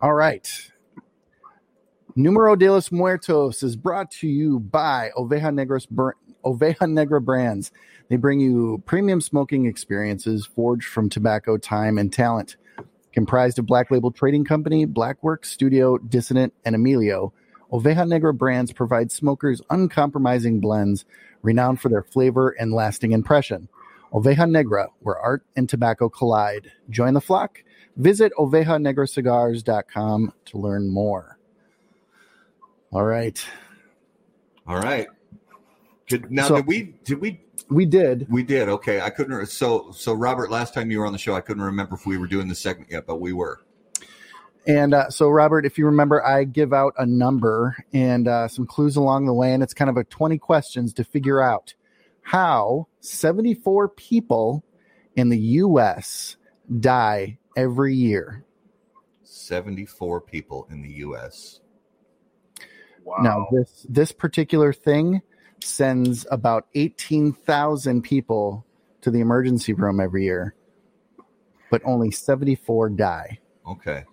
All right. Numero de los Muertos is brought to you by Oveja, Negros, Oveja Negra Brands. They bring you premium smoking experiences forged from tobacco, time, and talent. Comprised of Black Label Trading Company, Blackwork Studio, Dissonant, and Emilio, Oveja Negra Brands provide smokers uncompromising blends renowned for their flavor and lasting impression. Oveja Negra, where art and tobacco collide. Join the flock. Visit ovejanegracigars.com to learn more. All right. all right. Did, now So- did we did we We did. We did. Okay. I couldn't. So, so Robert, last time you were on the show, I couldn't remember if we were doing the segment yet, but we were. And uh, so, Robert, if you remember, I give out a number and uh, some clues along the way, and it's kind of a 20 questions to figure out how 74 people in the U.S. die every year. 74 people in the U.S. Wow. Now, this this particular thing sends about 18,000 people to the emergency room every year, but only 74 die. Okay.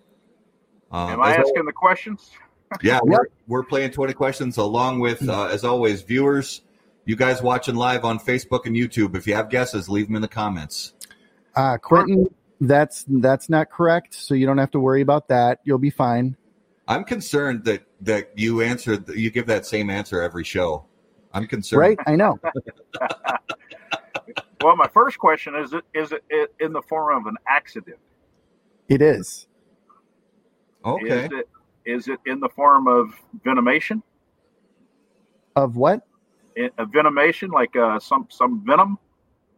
Um, Am I as- asking the questions? yeah, we're, we're playing 20 questions along with, Mm-hmm. uh, as always, viewers. You guys watching live on Facebook and YouTube. If you have guesses, leave them in the comments. Uh, Quentin, that's that's not correct, so you don't have to worry about that. You'll be fine. I'm concerned that that you answered, you give that same answer every show. I'm concerned. Right? I know. Well, my first question is: it is it it in the form of an accident? It is. Okay. Is it is it in the form of venomation? Of what? A venomation, like uh, some some venom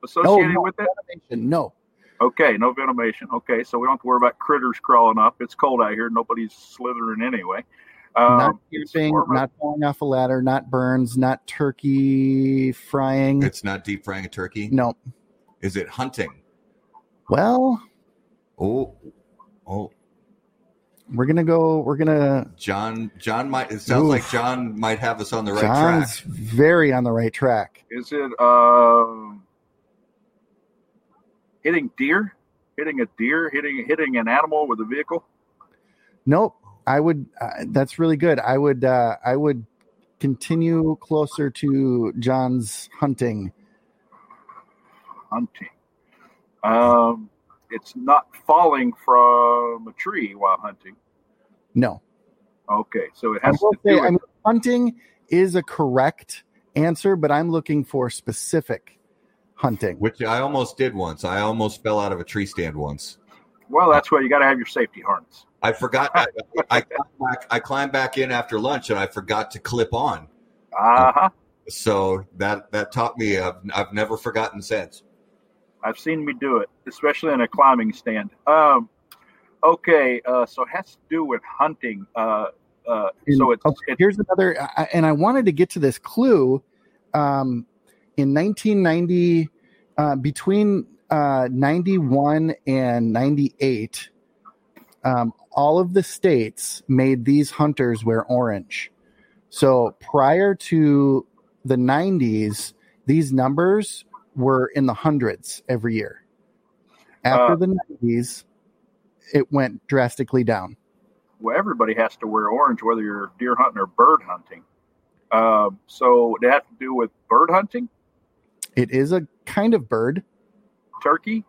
associated no. with it? No. Okay, no venomation. Okay, so we don't have to worry about critters crawling up. It's cold out here. Nobody's slithering anyway. not Um, it's piercing, of not falling off a ladder, not burns, not turkey frying. It's not deep frying a turkey. no. Is it hunting? Well, Oh, oh, we're gonna go. We're gonna. John. John might. It sounds Oof. like John might have us on the right John's track. very on the right track. is it um, hitting deer? hitting a deer, hitting hitting an animal with a vehicle? Nope. I would. Uh, that's really good. I would. Uh, I would continue closer to John's hunting. Hunting. Um, it's not falling from a tree while hunting. No. Okay, so it I has will to say, do I mean, hunting is a correct answer, but I'm looking for specific hunting. Which I almost did once. I almost fell out of a tree stand once. well, that's why you got to have your safety harness. I forgot. I, I, climbed back, I climbed back in after lunch and I forgot to clip on. Uh huh. So that that taught me. I've, I've never forgotten since. I've seen me do it, especially in a climbing stand. Um, okay, uh, so it has to do with hunting. Uh, uh, so it's, Okay, it's here's another, and I wanted to get to this clue. Um, in 1990, uh, between uh, 91 and 98, um, all of the states made these hunters wear orange. So prior to the 90s, these numbers were in the hundreds every year. After Uh, the 90s, it went drastically down. well, everybody has to wear orange, whether you're deer hunting or bird hunting. Um, so they have to do with bird hunting, It is a kind of bird. turkey.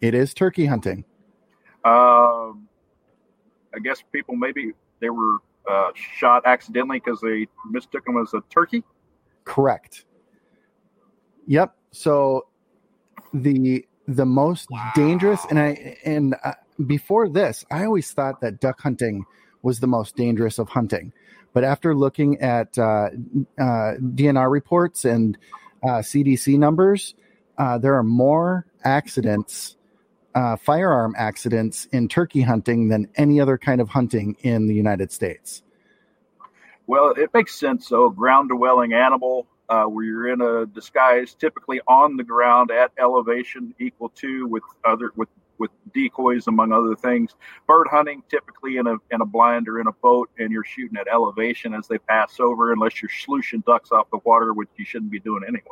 It is turkey hunting. Um, I guess people maybe they were uh, shot accidentally because they mistook them as a turkey. Correct. Yep. So the the most dangerous and I and uh, before this, I always thought that duck hunting was the most dangerous of hunting. But after looking at uh, uh, DNR reports and uh, CDC numbers, uh, there are more accidents, uh, firearm accidents in turkey hunting than any other kind of hunting in the United States. Well, it makes sense. So, ground dwelling animal, uh, where you're in a disguise, typically on the ground at elevation equal to with other with with decoys among other things. Bird hunting, typically in a in a blind or in a boat, and you're shooting at elevation as they pass over, unless you're sluicing ducks off the water, which you shouldn't be doing anyway.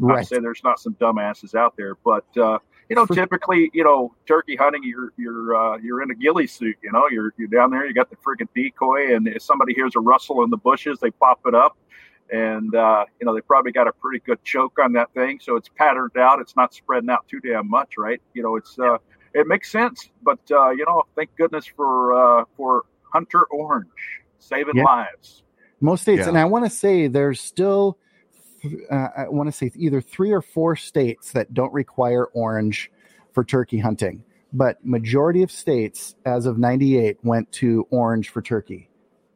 Right. say there's not some dumbasses out there, but uh, you know, For- typically, you know, turkey hunting, you're you're uh, you're in a ghillie suit. You know, you're you're down there, you got the friggin' decoy, and if somebody hears a rustle in the bushes, they pop it up, and uh, you know they probably got a pretty good choke on that thing, so it's patterned out. It's not spreading out too damn much, right? You know, it's uh, it makes sense, but uh, you know, thank goodness for uh, for Hunter Orange saving Yeah. lives. most states Yeah. and i want to say there's still uh, i want to say either three or four states that don't require orange for turkey hunting but majority of states as of 98 went to orange for turkey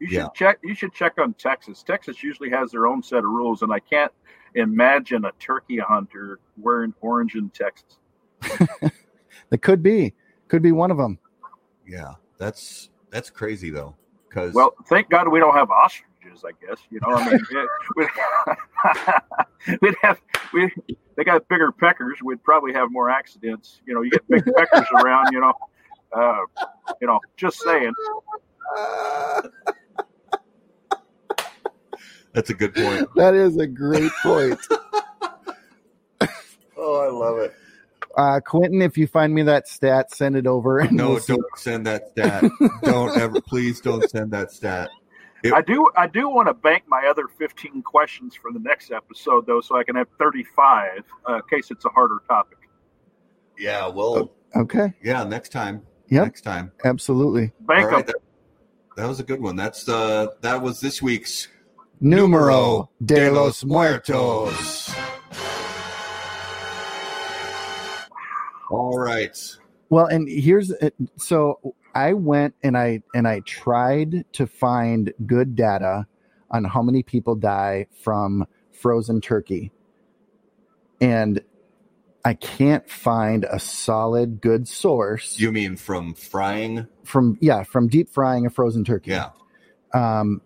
You should Yeah. check. You should check on Texas. Texas usually has their own set of rules, and I can't imagine a turkey hunter wearing orange in Texas. that could be could be one of them Yeah, that's that's crazy though. Because Well, thank God we don't have ostriches. I guess you know. I mean, it- we'd, we'd have we they got bigger peckers. We'd probably have more accidents. You know, you get big peckers around. You know, uh, you know. Just saying. that's a good point. that is a great point oh, I love it. uh, quentin if you find me that stat send it over and No, we'll don't send that stat. don't ever, please don't send that stat. It- I do. I do want to bank my other fifteen questions for the next episode, though, so I can have thirty-five uh, in case it's a harder topic. Yeah, well, okay yeah, next time. Yep. Next time. absolutely Bank All right, them. that, that was a good one. That's uh that was this week's numero de los muertos All right. Well, and here's so I went and I and I tried to find good data on how many people die from frozen turkey. And I can't find a solid good source You mean from frying? from yeah, from deep frying a frozen turkey. Yeah. um,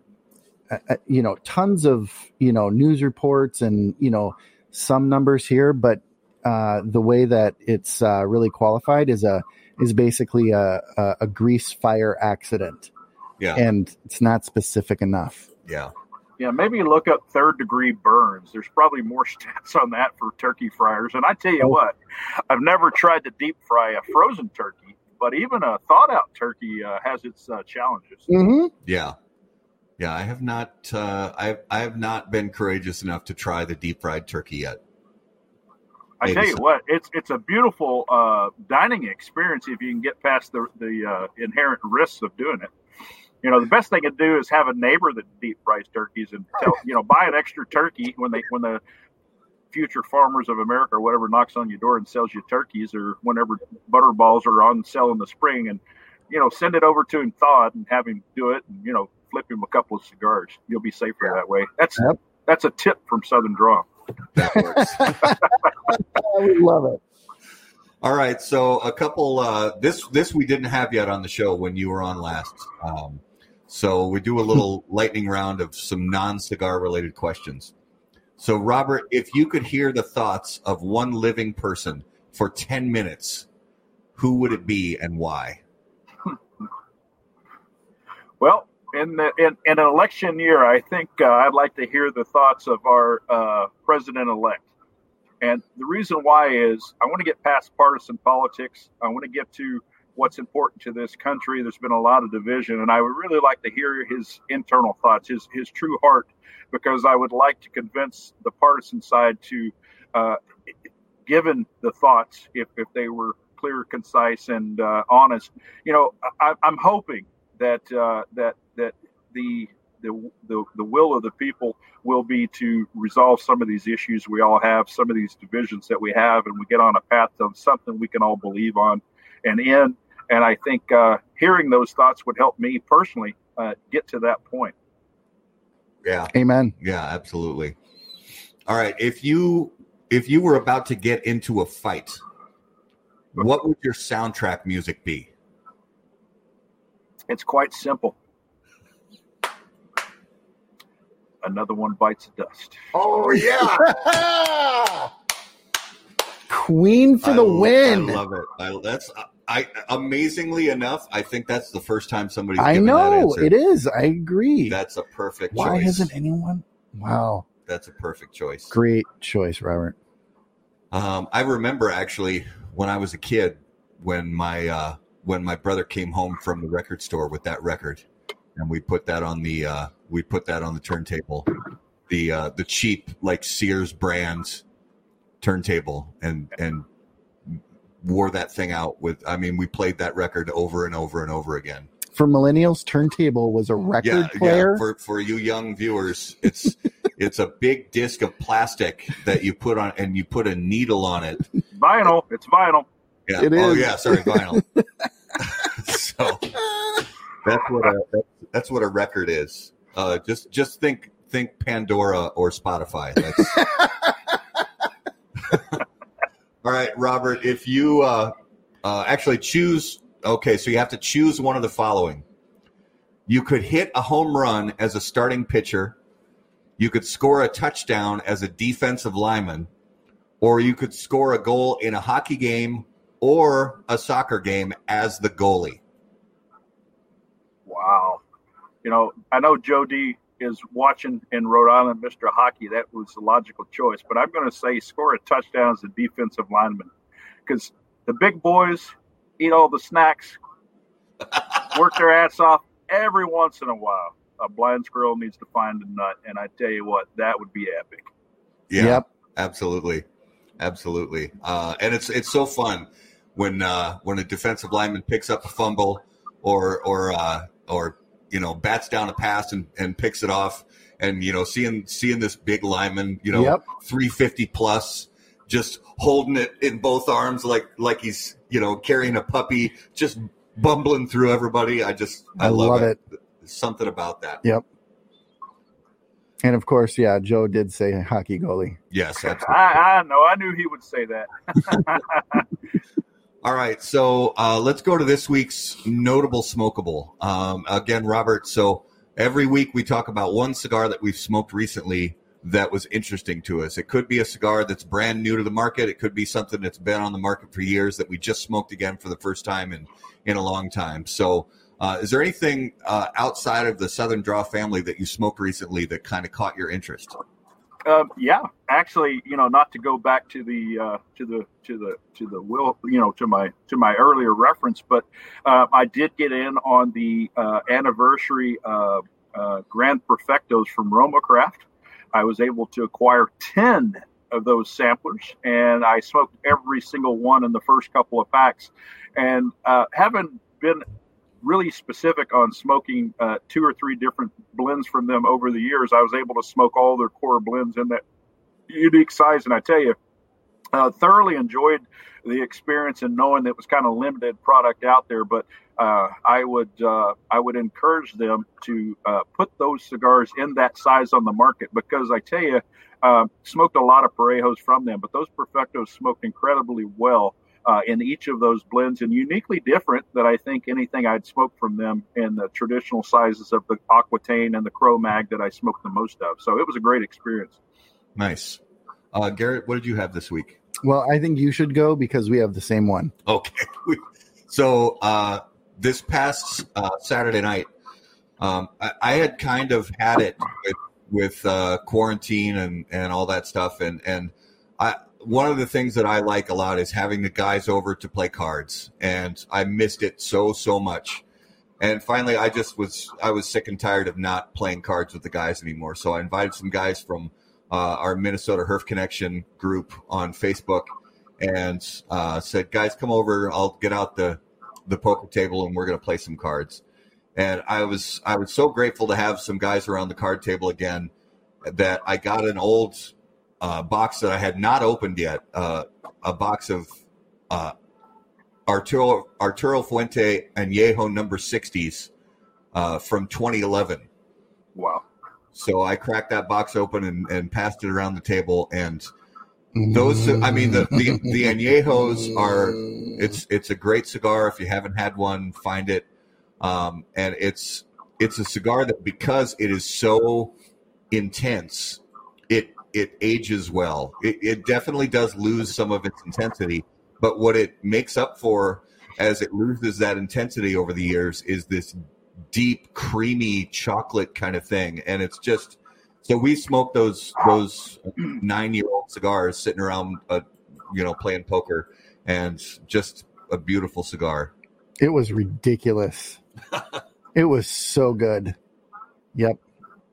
uh, uh, you know, tons of you know news reports and you know some numbers here, but uh, the way that it's uh, really qualified is a is basically a, a, a grease fire accident, Yeah. and it's not specific enough. Yeah. Yeah, maybe look up third degree burns. There's probably more stats on that for turkey fryers. And I tell you what, I've never tried to deep fry a frozen turkey, but even a thawed out turkey uh, has its uh, challenges. Mm-hmm. Yeah. Yeah, I have not. Uh, I I have not been courageous enough to try the deep fried turkey yet. I tell you so. what, it's it's a beautiful uh, dining experience if you can get past the the uh, inherent risks of doing it. You know, the best thing to do is have a neighbor that deep fries turkeys and tell you know buy an extra turkey when they when the future farmers of America or whatever knocks on your door and sells you turkeys or whenever butter balls are on sale in the spring and you know send it over to him thawed and have him do it and you know flip him a couple of cigars. You'll be safer that way. That's Yep. that's a tip from Southern Draw. That works. I would love it. All right, so a couple. Uh, this this we didn't have yet on the show when you were on last. Um, so we do a little lightning round of some non-cigar related questions. So Robert, if you could hear the thoughts of one living person for ten minutes, who would it be and why? Well, in the in, in an election year, I think uh, I'd like to hear the thoughts of our uh, president elect. And the reason why is I want to get past partisan politics. I want to get to what's important to this country. There's been a lot of division, and I would really like to hear his internal thoughts, his his true heart, because I would like to convince the partisan side to, uh, given the thoughts, if if they were clear, concise, and uh, honest, you know, I, I'm hoping that uh, that the, the the the will of the people will be to resolve some of these issues we all have, some of these divisions that we have, and we get on a path of something we can all believe on and in. And I think uh, hearing those thoughts would help me personally uh, get to that point. Yeah, Amen. yeah, absolutely. All right, if you if you were about to get into a fight, what would your soundtrack music be? It's quite simple. Another one bites the dust. Oh yeah. Queen for the I, win. I love it. I, that's I amazingly enough. I think that's the first time somebody's. I given that know answer. it is. I agree. That's a perfect Why choice. hasn't anyone? Wow, That's a perfect choice. great choice, Robert. Um, I remember actually when I was a kid when my uh, when my brother came home from the record store with that record, and we put that on the uh, we put that on the turntable, the uh, the cheap like Sears brand turntable, and and wore that thing out with. I mean, we played that record over and over and over again. For millennials, turntable was a record yeah, player. yeah. For for you young viewers, it's it's a big disc of plastic that you put on, and you put a needle on it. Vinyl, it's vinyl. Yeah. It Oh is. yeah, sorry, vinyl. so that's what a that's, that's what a record is. Uh, just just think think Pandora or Spotify. That's all right, Robert. If you uh, uh, actually choose, okay, so you have to choose one of the following. You could hit a home run as a starting pitcher. You could score a touchdown as a defensive lineman, or you could score a goal in a hockey game or a soccer game as the goalie. Wow. You know, I know Joe D is watching in Rhode Island, Mr. Hockey. That was the logical choice, but I'm going to say score a touchdown as a defensive lineman because the big boys eat all the snacks, work their ass off every once in a while. A blind squirrel needs to find a nut, and I tell you what, that would be epic. Yeah, Yep. absolutely, absolutely. Uh, and it's it's so fun when uh, when a defensive lineman picks up a fumble or or uh, or you know bats down a pass and, and picks it off, and you know seeing seeing this big lineman, you know, Yep. three fifty plus, just holding it in both arms like like he's you know carrying a puppy, just bumbling through everybody. I just I, I love it. There's something about that. Yep. And of course, yeah, Joe did say hockey goalie. Yes, absolutely. I, I know. I knew he would say that. All right, so uh, let's go to this week's notable smokable. Um, again, Robert. So every week we talk about one cigar that we've smoked recently that was interesting to us. It could be a cigar that's brand new to the market. It could be something that's been on the market for years that we just smoked again for the first time in in a long time. So Uh, is there anything uh, outside of the Southern Draw family that you smoked recently that kind of caught your interest? Um, yeah, actually, you know, not to go back to the uh, to the to the to the will, you know, to my to my earlier reference, but uh, I did get in on the uh, anniversary uh, uh, Grand Perfectos from Roma Craft. I was able to acquire ten of those samplers, and I smoked every single one in the first couple of packs. And uh, having been really specific on smoking uh, two or three different blends from them over the years. I was able to smoke all their core blends in that unique size, and I tell you, uh, thoroughly enjoyed the experience and knowing that was kind of limited product out there. But uh, I would uh, I would encourage them to uh, put those cigars in that size on the market because I tell you, uh, smoked a lot of Parejos from them, but those Perfectos smoked incredibly well uh, in each of those blends and uniquely different that I think anything I'd smoked from them in the traditional sizes of the Aquitaine and the Cro Mag that I smoked the most of. So it was a great experience. Nice. Uh, Garrett, what did you have this week? Well, I think you should go because we have the same one. Okay. so uh, this past uh, Saturday night, um, I, I, had kind of had it with, with uh, quarantine and, and all that stuff, and and I one of the things that I like a lot is having the guys over to play cards, and I missed it so so much. And finally, I just was I was sick and tired of not playing cards with the guys anymore. So I invited some guys from uh, our Minnesota Herf Connection group on Facebook, and uh, said, "Guys, come over. I'll get out the the poker table, and we're going to play some cards." And I was I was so grateful to have some guys around the card table again that I got an old uh, box that I had not opened yet, uh, a box of uh, Arturo Arturo Fuente Añejo number 60s uh, from 2011. Wow. So I cracked that box open and, and passed it around the table and those I mean the, the the añejos are it's it's a great cigar if you haven't had one find it um, and it's it's a cigar that because it is so intense it it ages well. It, it definitely does lose some of its intensity, but what it makes up for as it loses that intensity over the years is this deep, creamy chocolate kind of thing, and it's just. So we smoke those those nine year old cigars sitting around, uh, you know, playing poker, and just a beautiful cigar. It was ridiculous. it was so good. Yep.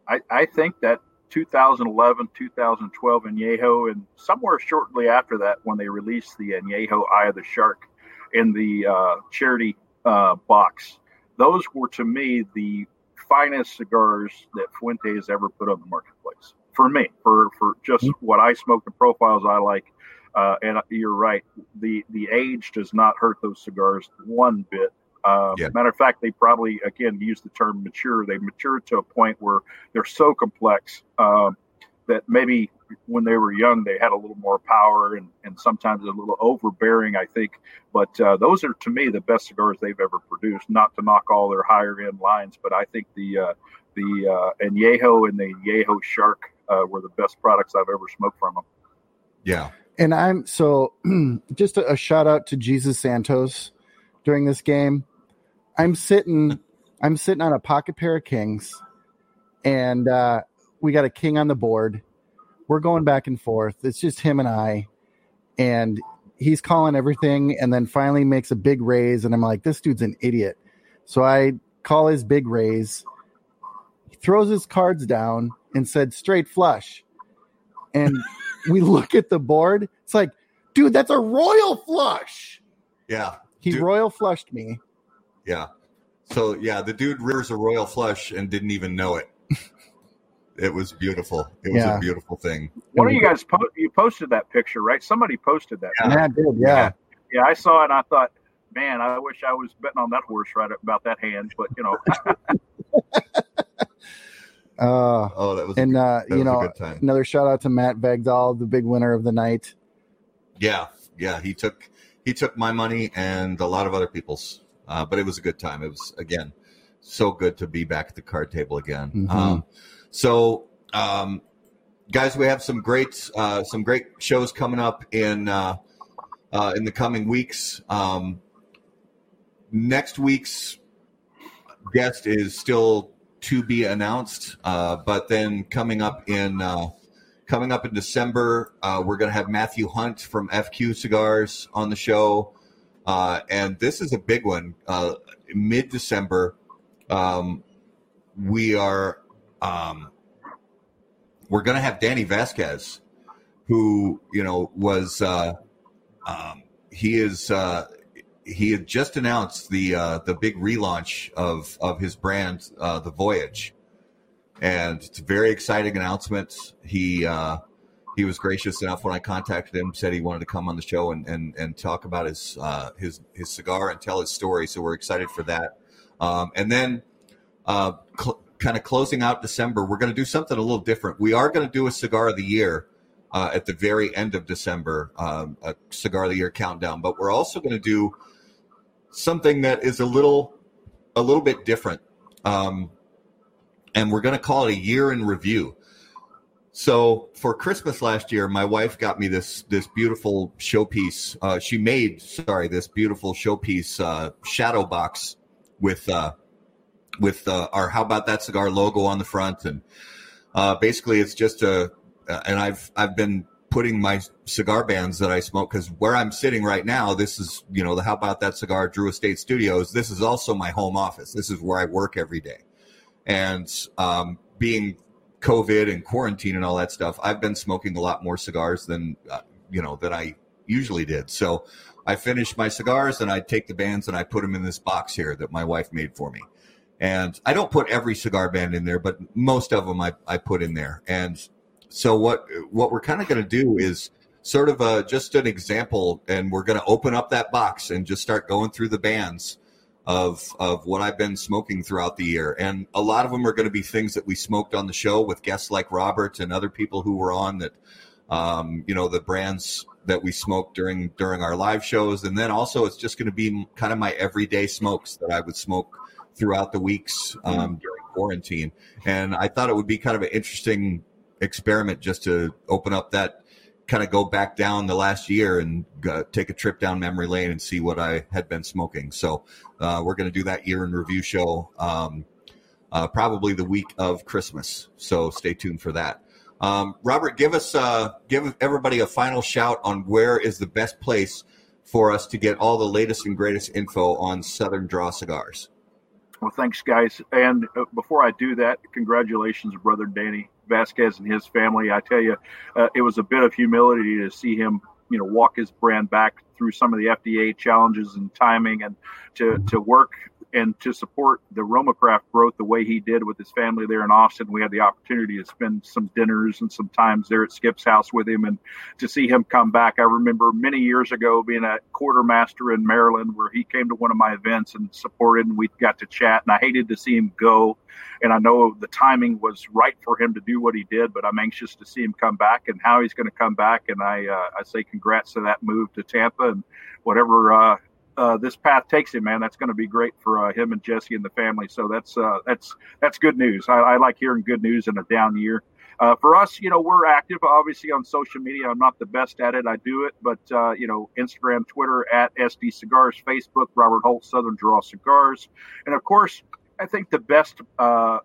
I, I think that 2011, 2012 Añejo, and somewhere shortly after that, when they released the Añejo Eye of the Shark in the uh, charity uh, box, those were to me the finest cigars that Fuente has ever put on the marketplace. For me, for for just mm-hmm. what I smoke, the profiles I like, uh, and you're right, the the age does not hurt those cigars one bit. Uh, yeah. Matter of fact, they probably again use the term mature. They mature to a point where they're so complex uh, that maybe when they were young they had a little more power and, and sometimes a little overbearing. I think, but uh, those are to me the best cigars they've ever produced. Not to knock all their higher end lines, but I think the uh, the uh, Añejo and the Yeho Shark uh, were the best products I've ever smoked from them. Yeah. And I'm so just a, a shout out to Jesus Santos during this game I'm sitting I'm sitting on a pocket pair of kings, and uh, we got a king on the board. We're going back and forth. It's just him and I, and he's calling everything, and then finally makes a big raise, and I'm like, this dude's an idiot. So I call his big raise. He throws his cards down and said straight flush, and we look at the board. It's like, dude, that's a royal flush. Yeah, he dude. royal flushed me yeah. So yeah, the dude rears a royal flush and didn't even know it. it was beautiful. It was yeah. a beautiful thing. One of you guys po- you posted that picture, right? Somebody posted that. Yeah, yeah did. Yeah. yeah. yeah, I saw it. and I thought, man, I wish I was betting on that horse right about that hand, but you know. uh, oh, that was and uh, you know another shout out to Matt Vegdahl, the big winner of the night. Yeah, yeah, he took he took my money and a lot of other people's. Uh, but it was a good time. It was again so good to be back at the card table again. Mm-hmm. Um, so, um, guys, we have some great uh, some great shows coming up in uh, uh in the coming weeks. Um, next week's guest is still to be announced, uh, but then coming up in uh, coming up in December, uh, we're going to have Matthew Hunt from FQ Cigars on the show, uh, and this is a big one. Uh, Mid December, um, we are um, we're going to have Danny Vasquez, who you know was uh, um, he is uh, he had just announced the uh, the big relaunch of of his brand, uh, the Voyage, and it's a very exciting announcement. He uh, he was gracious enough when I contacted him, said he wanted to come on the show and and, and talk about his uh, his his cigar and tell his story. So we're excited for that. Um, and then, uh, cl- kind of closing out December, we're going to do something a little different. We are going to do a cigar of the year. Uh, at the very end of December, um, a cigar of the year countdown. But we're also going to do something that is a little a little bit different um, and we're going to call it a year in review so for christmas last year my wife got me this this beautiful showpiece uh, she made sorry this beautiful showpiece uh, shadow box with uh, with uh, our how about that cigar logo on the front and uh, basically it's just a uh, and i've i've been putting my cigar bands that I smoke because where I'm sitting right now, this is you know the How About That Cigar Drew Estate Studios. This is also my home office. This is where I work every day, and um, being COVID and quarantine and all that stuff, I've been smoking a lot more cigars than uh, you know than I usually did. So I finish my cigars and I take the bands and I put them in this box here that my wife made for me. And I don't put every cigar band in there, but most of them I, I put in there. And so what what we're kind of going to do is sort of a, just an example, and we're going to open up that box and just start going through the bands of of what I've been smoking throughout the year, and a lot of them are going to be things that we smoked on the show with guests like Robert and other people who were on that. Um, you know the brands that we smoked during during our live shows, and then also it's just going to be kind of my everyday smokes that I would smoke throughout the weeks um, during quarantine. And I thought it would be kind of an interesting experiment just to open up that kind of go back down the last year and uh, take a trip down memory lane and see what I had been smoking. So uh, we're going to do that year in review show um, uh, probably the week of Christmas. So stay tuned for that. Um, Robert, give us uh, give everybody a final shout on where is the best place for us to get all the latest and greatest info on Southern Draw cigars. Well, thanks, guys. And uh, before I do that, congratulations, brother Danny Vasquez and his family. I tell you, uh, it was a bit of humility to see him, you know, walk his brand back through some of the FDA challenges and timing, and to to work and to support the RomaCraft growth the way he did with his family there in Austin. We had the opportunity to spend some dinners and some times there at Skip's house with him and to see him come back. I remember many years ago being a Quartermaster in Maryland where he came to one of my events and supported and we got to chat and I hated to see him go. And I know the timing was right for him to do what he did, but I'm anxious to see him come back and how he's going to come back. And I, uh, I say congrats to that move to Tampa and whatever uh, uh, this path takes him, man, that's going to be great for uh, him and Jesse and the family. So that's uh, that's that's good news. I, I, like hearing good news in a down year. Uh, for us, you know, we're active obviously on social media. I'm not the best at it. I do it, but uh, you know, Instagram, Twitter at SD Cigars, Facebook, Robert Holt, Southern Draw Cigars, and of course, I think the best uh,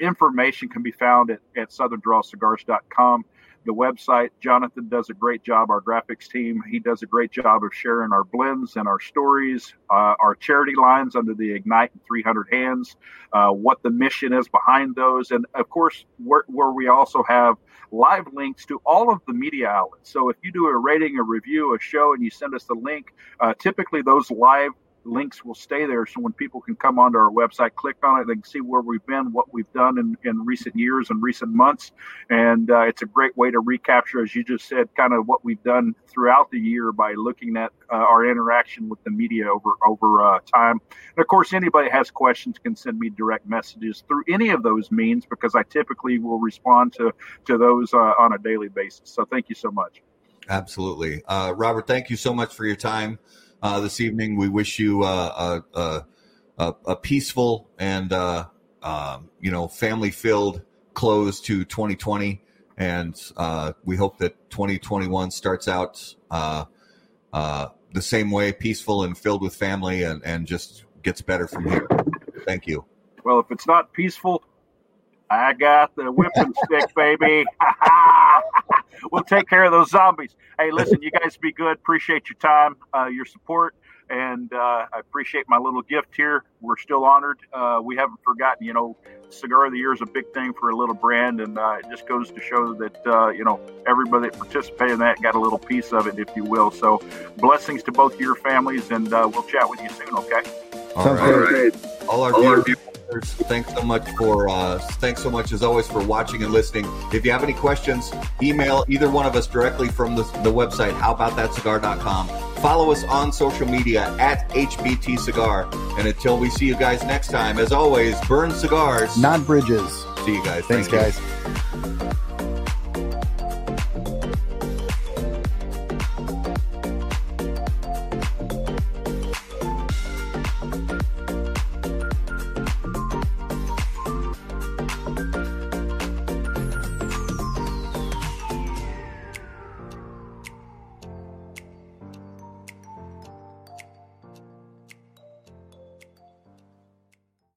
information can be found at, at southerndrawcigars.com the website. Jonathan does a great job, our graphics team. He does a great job of sharing our blends and our stories, uh, our charity lines under the Ignite and 300 Hands, uh, what the mission is behind those. And of course, where, where we also have live links to all of the media outlets. So if you do a rating, a review, a show, and you send us the link, uh, typically those live links will stay there. So when people can come onto our website click on it they can see where we've been what we've done in, in recent years and recent months. And uh, it's a great way to recapture as you just said kind of what we've done throughout the year by looking at uh, our interaction with the media over over uh, time. And of course anybody has questions can send me direct messages through any of those means because i typically will respond to to those uh, on a daily basis. So thank you so much. Absolutely. Uh, robert thank you so much for your time uh, this evening. We wish you uh, a, a, a, peaceful and uh, um, you know family filled close to 2020, and uh, we hope that 2021 starts out uh, uh, the same way, peaceful and filled with family, and, and just gets better from here. Thank you. Well, if it's not peaceful, I got the whipping stick, baby. we'll take care of those zombies. Hey, listen, you guys be good. Appreciate your time, uh, your support, and uh, I appreciate my little gift here. We're still honored. Uh, we haven't forgotten, you know, cigar of the year is a big thing for a little brand, and uh, it just goes to show that uh, you know everybody that participated in that got a little piece of it, if you will. So, blessings to both of your families, and uh, we'll chat with you soon. Okay. All Sounds right. good. All our viewers, listeners, thanks so much for uh, thanks so much as always for watching and listening. If you have any questions, email either one of us directly from the, the website howaboutthatcigar.com. Follow us on social media at HBT Cigar. And until we see you guys next time, as always, burn cigars. Not bridges. See you guys. Thanks, Thank you. guys.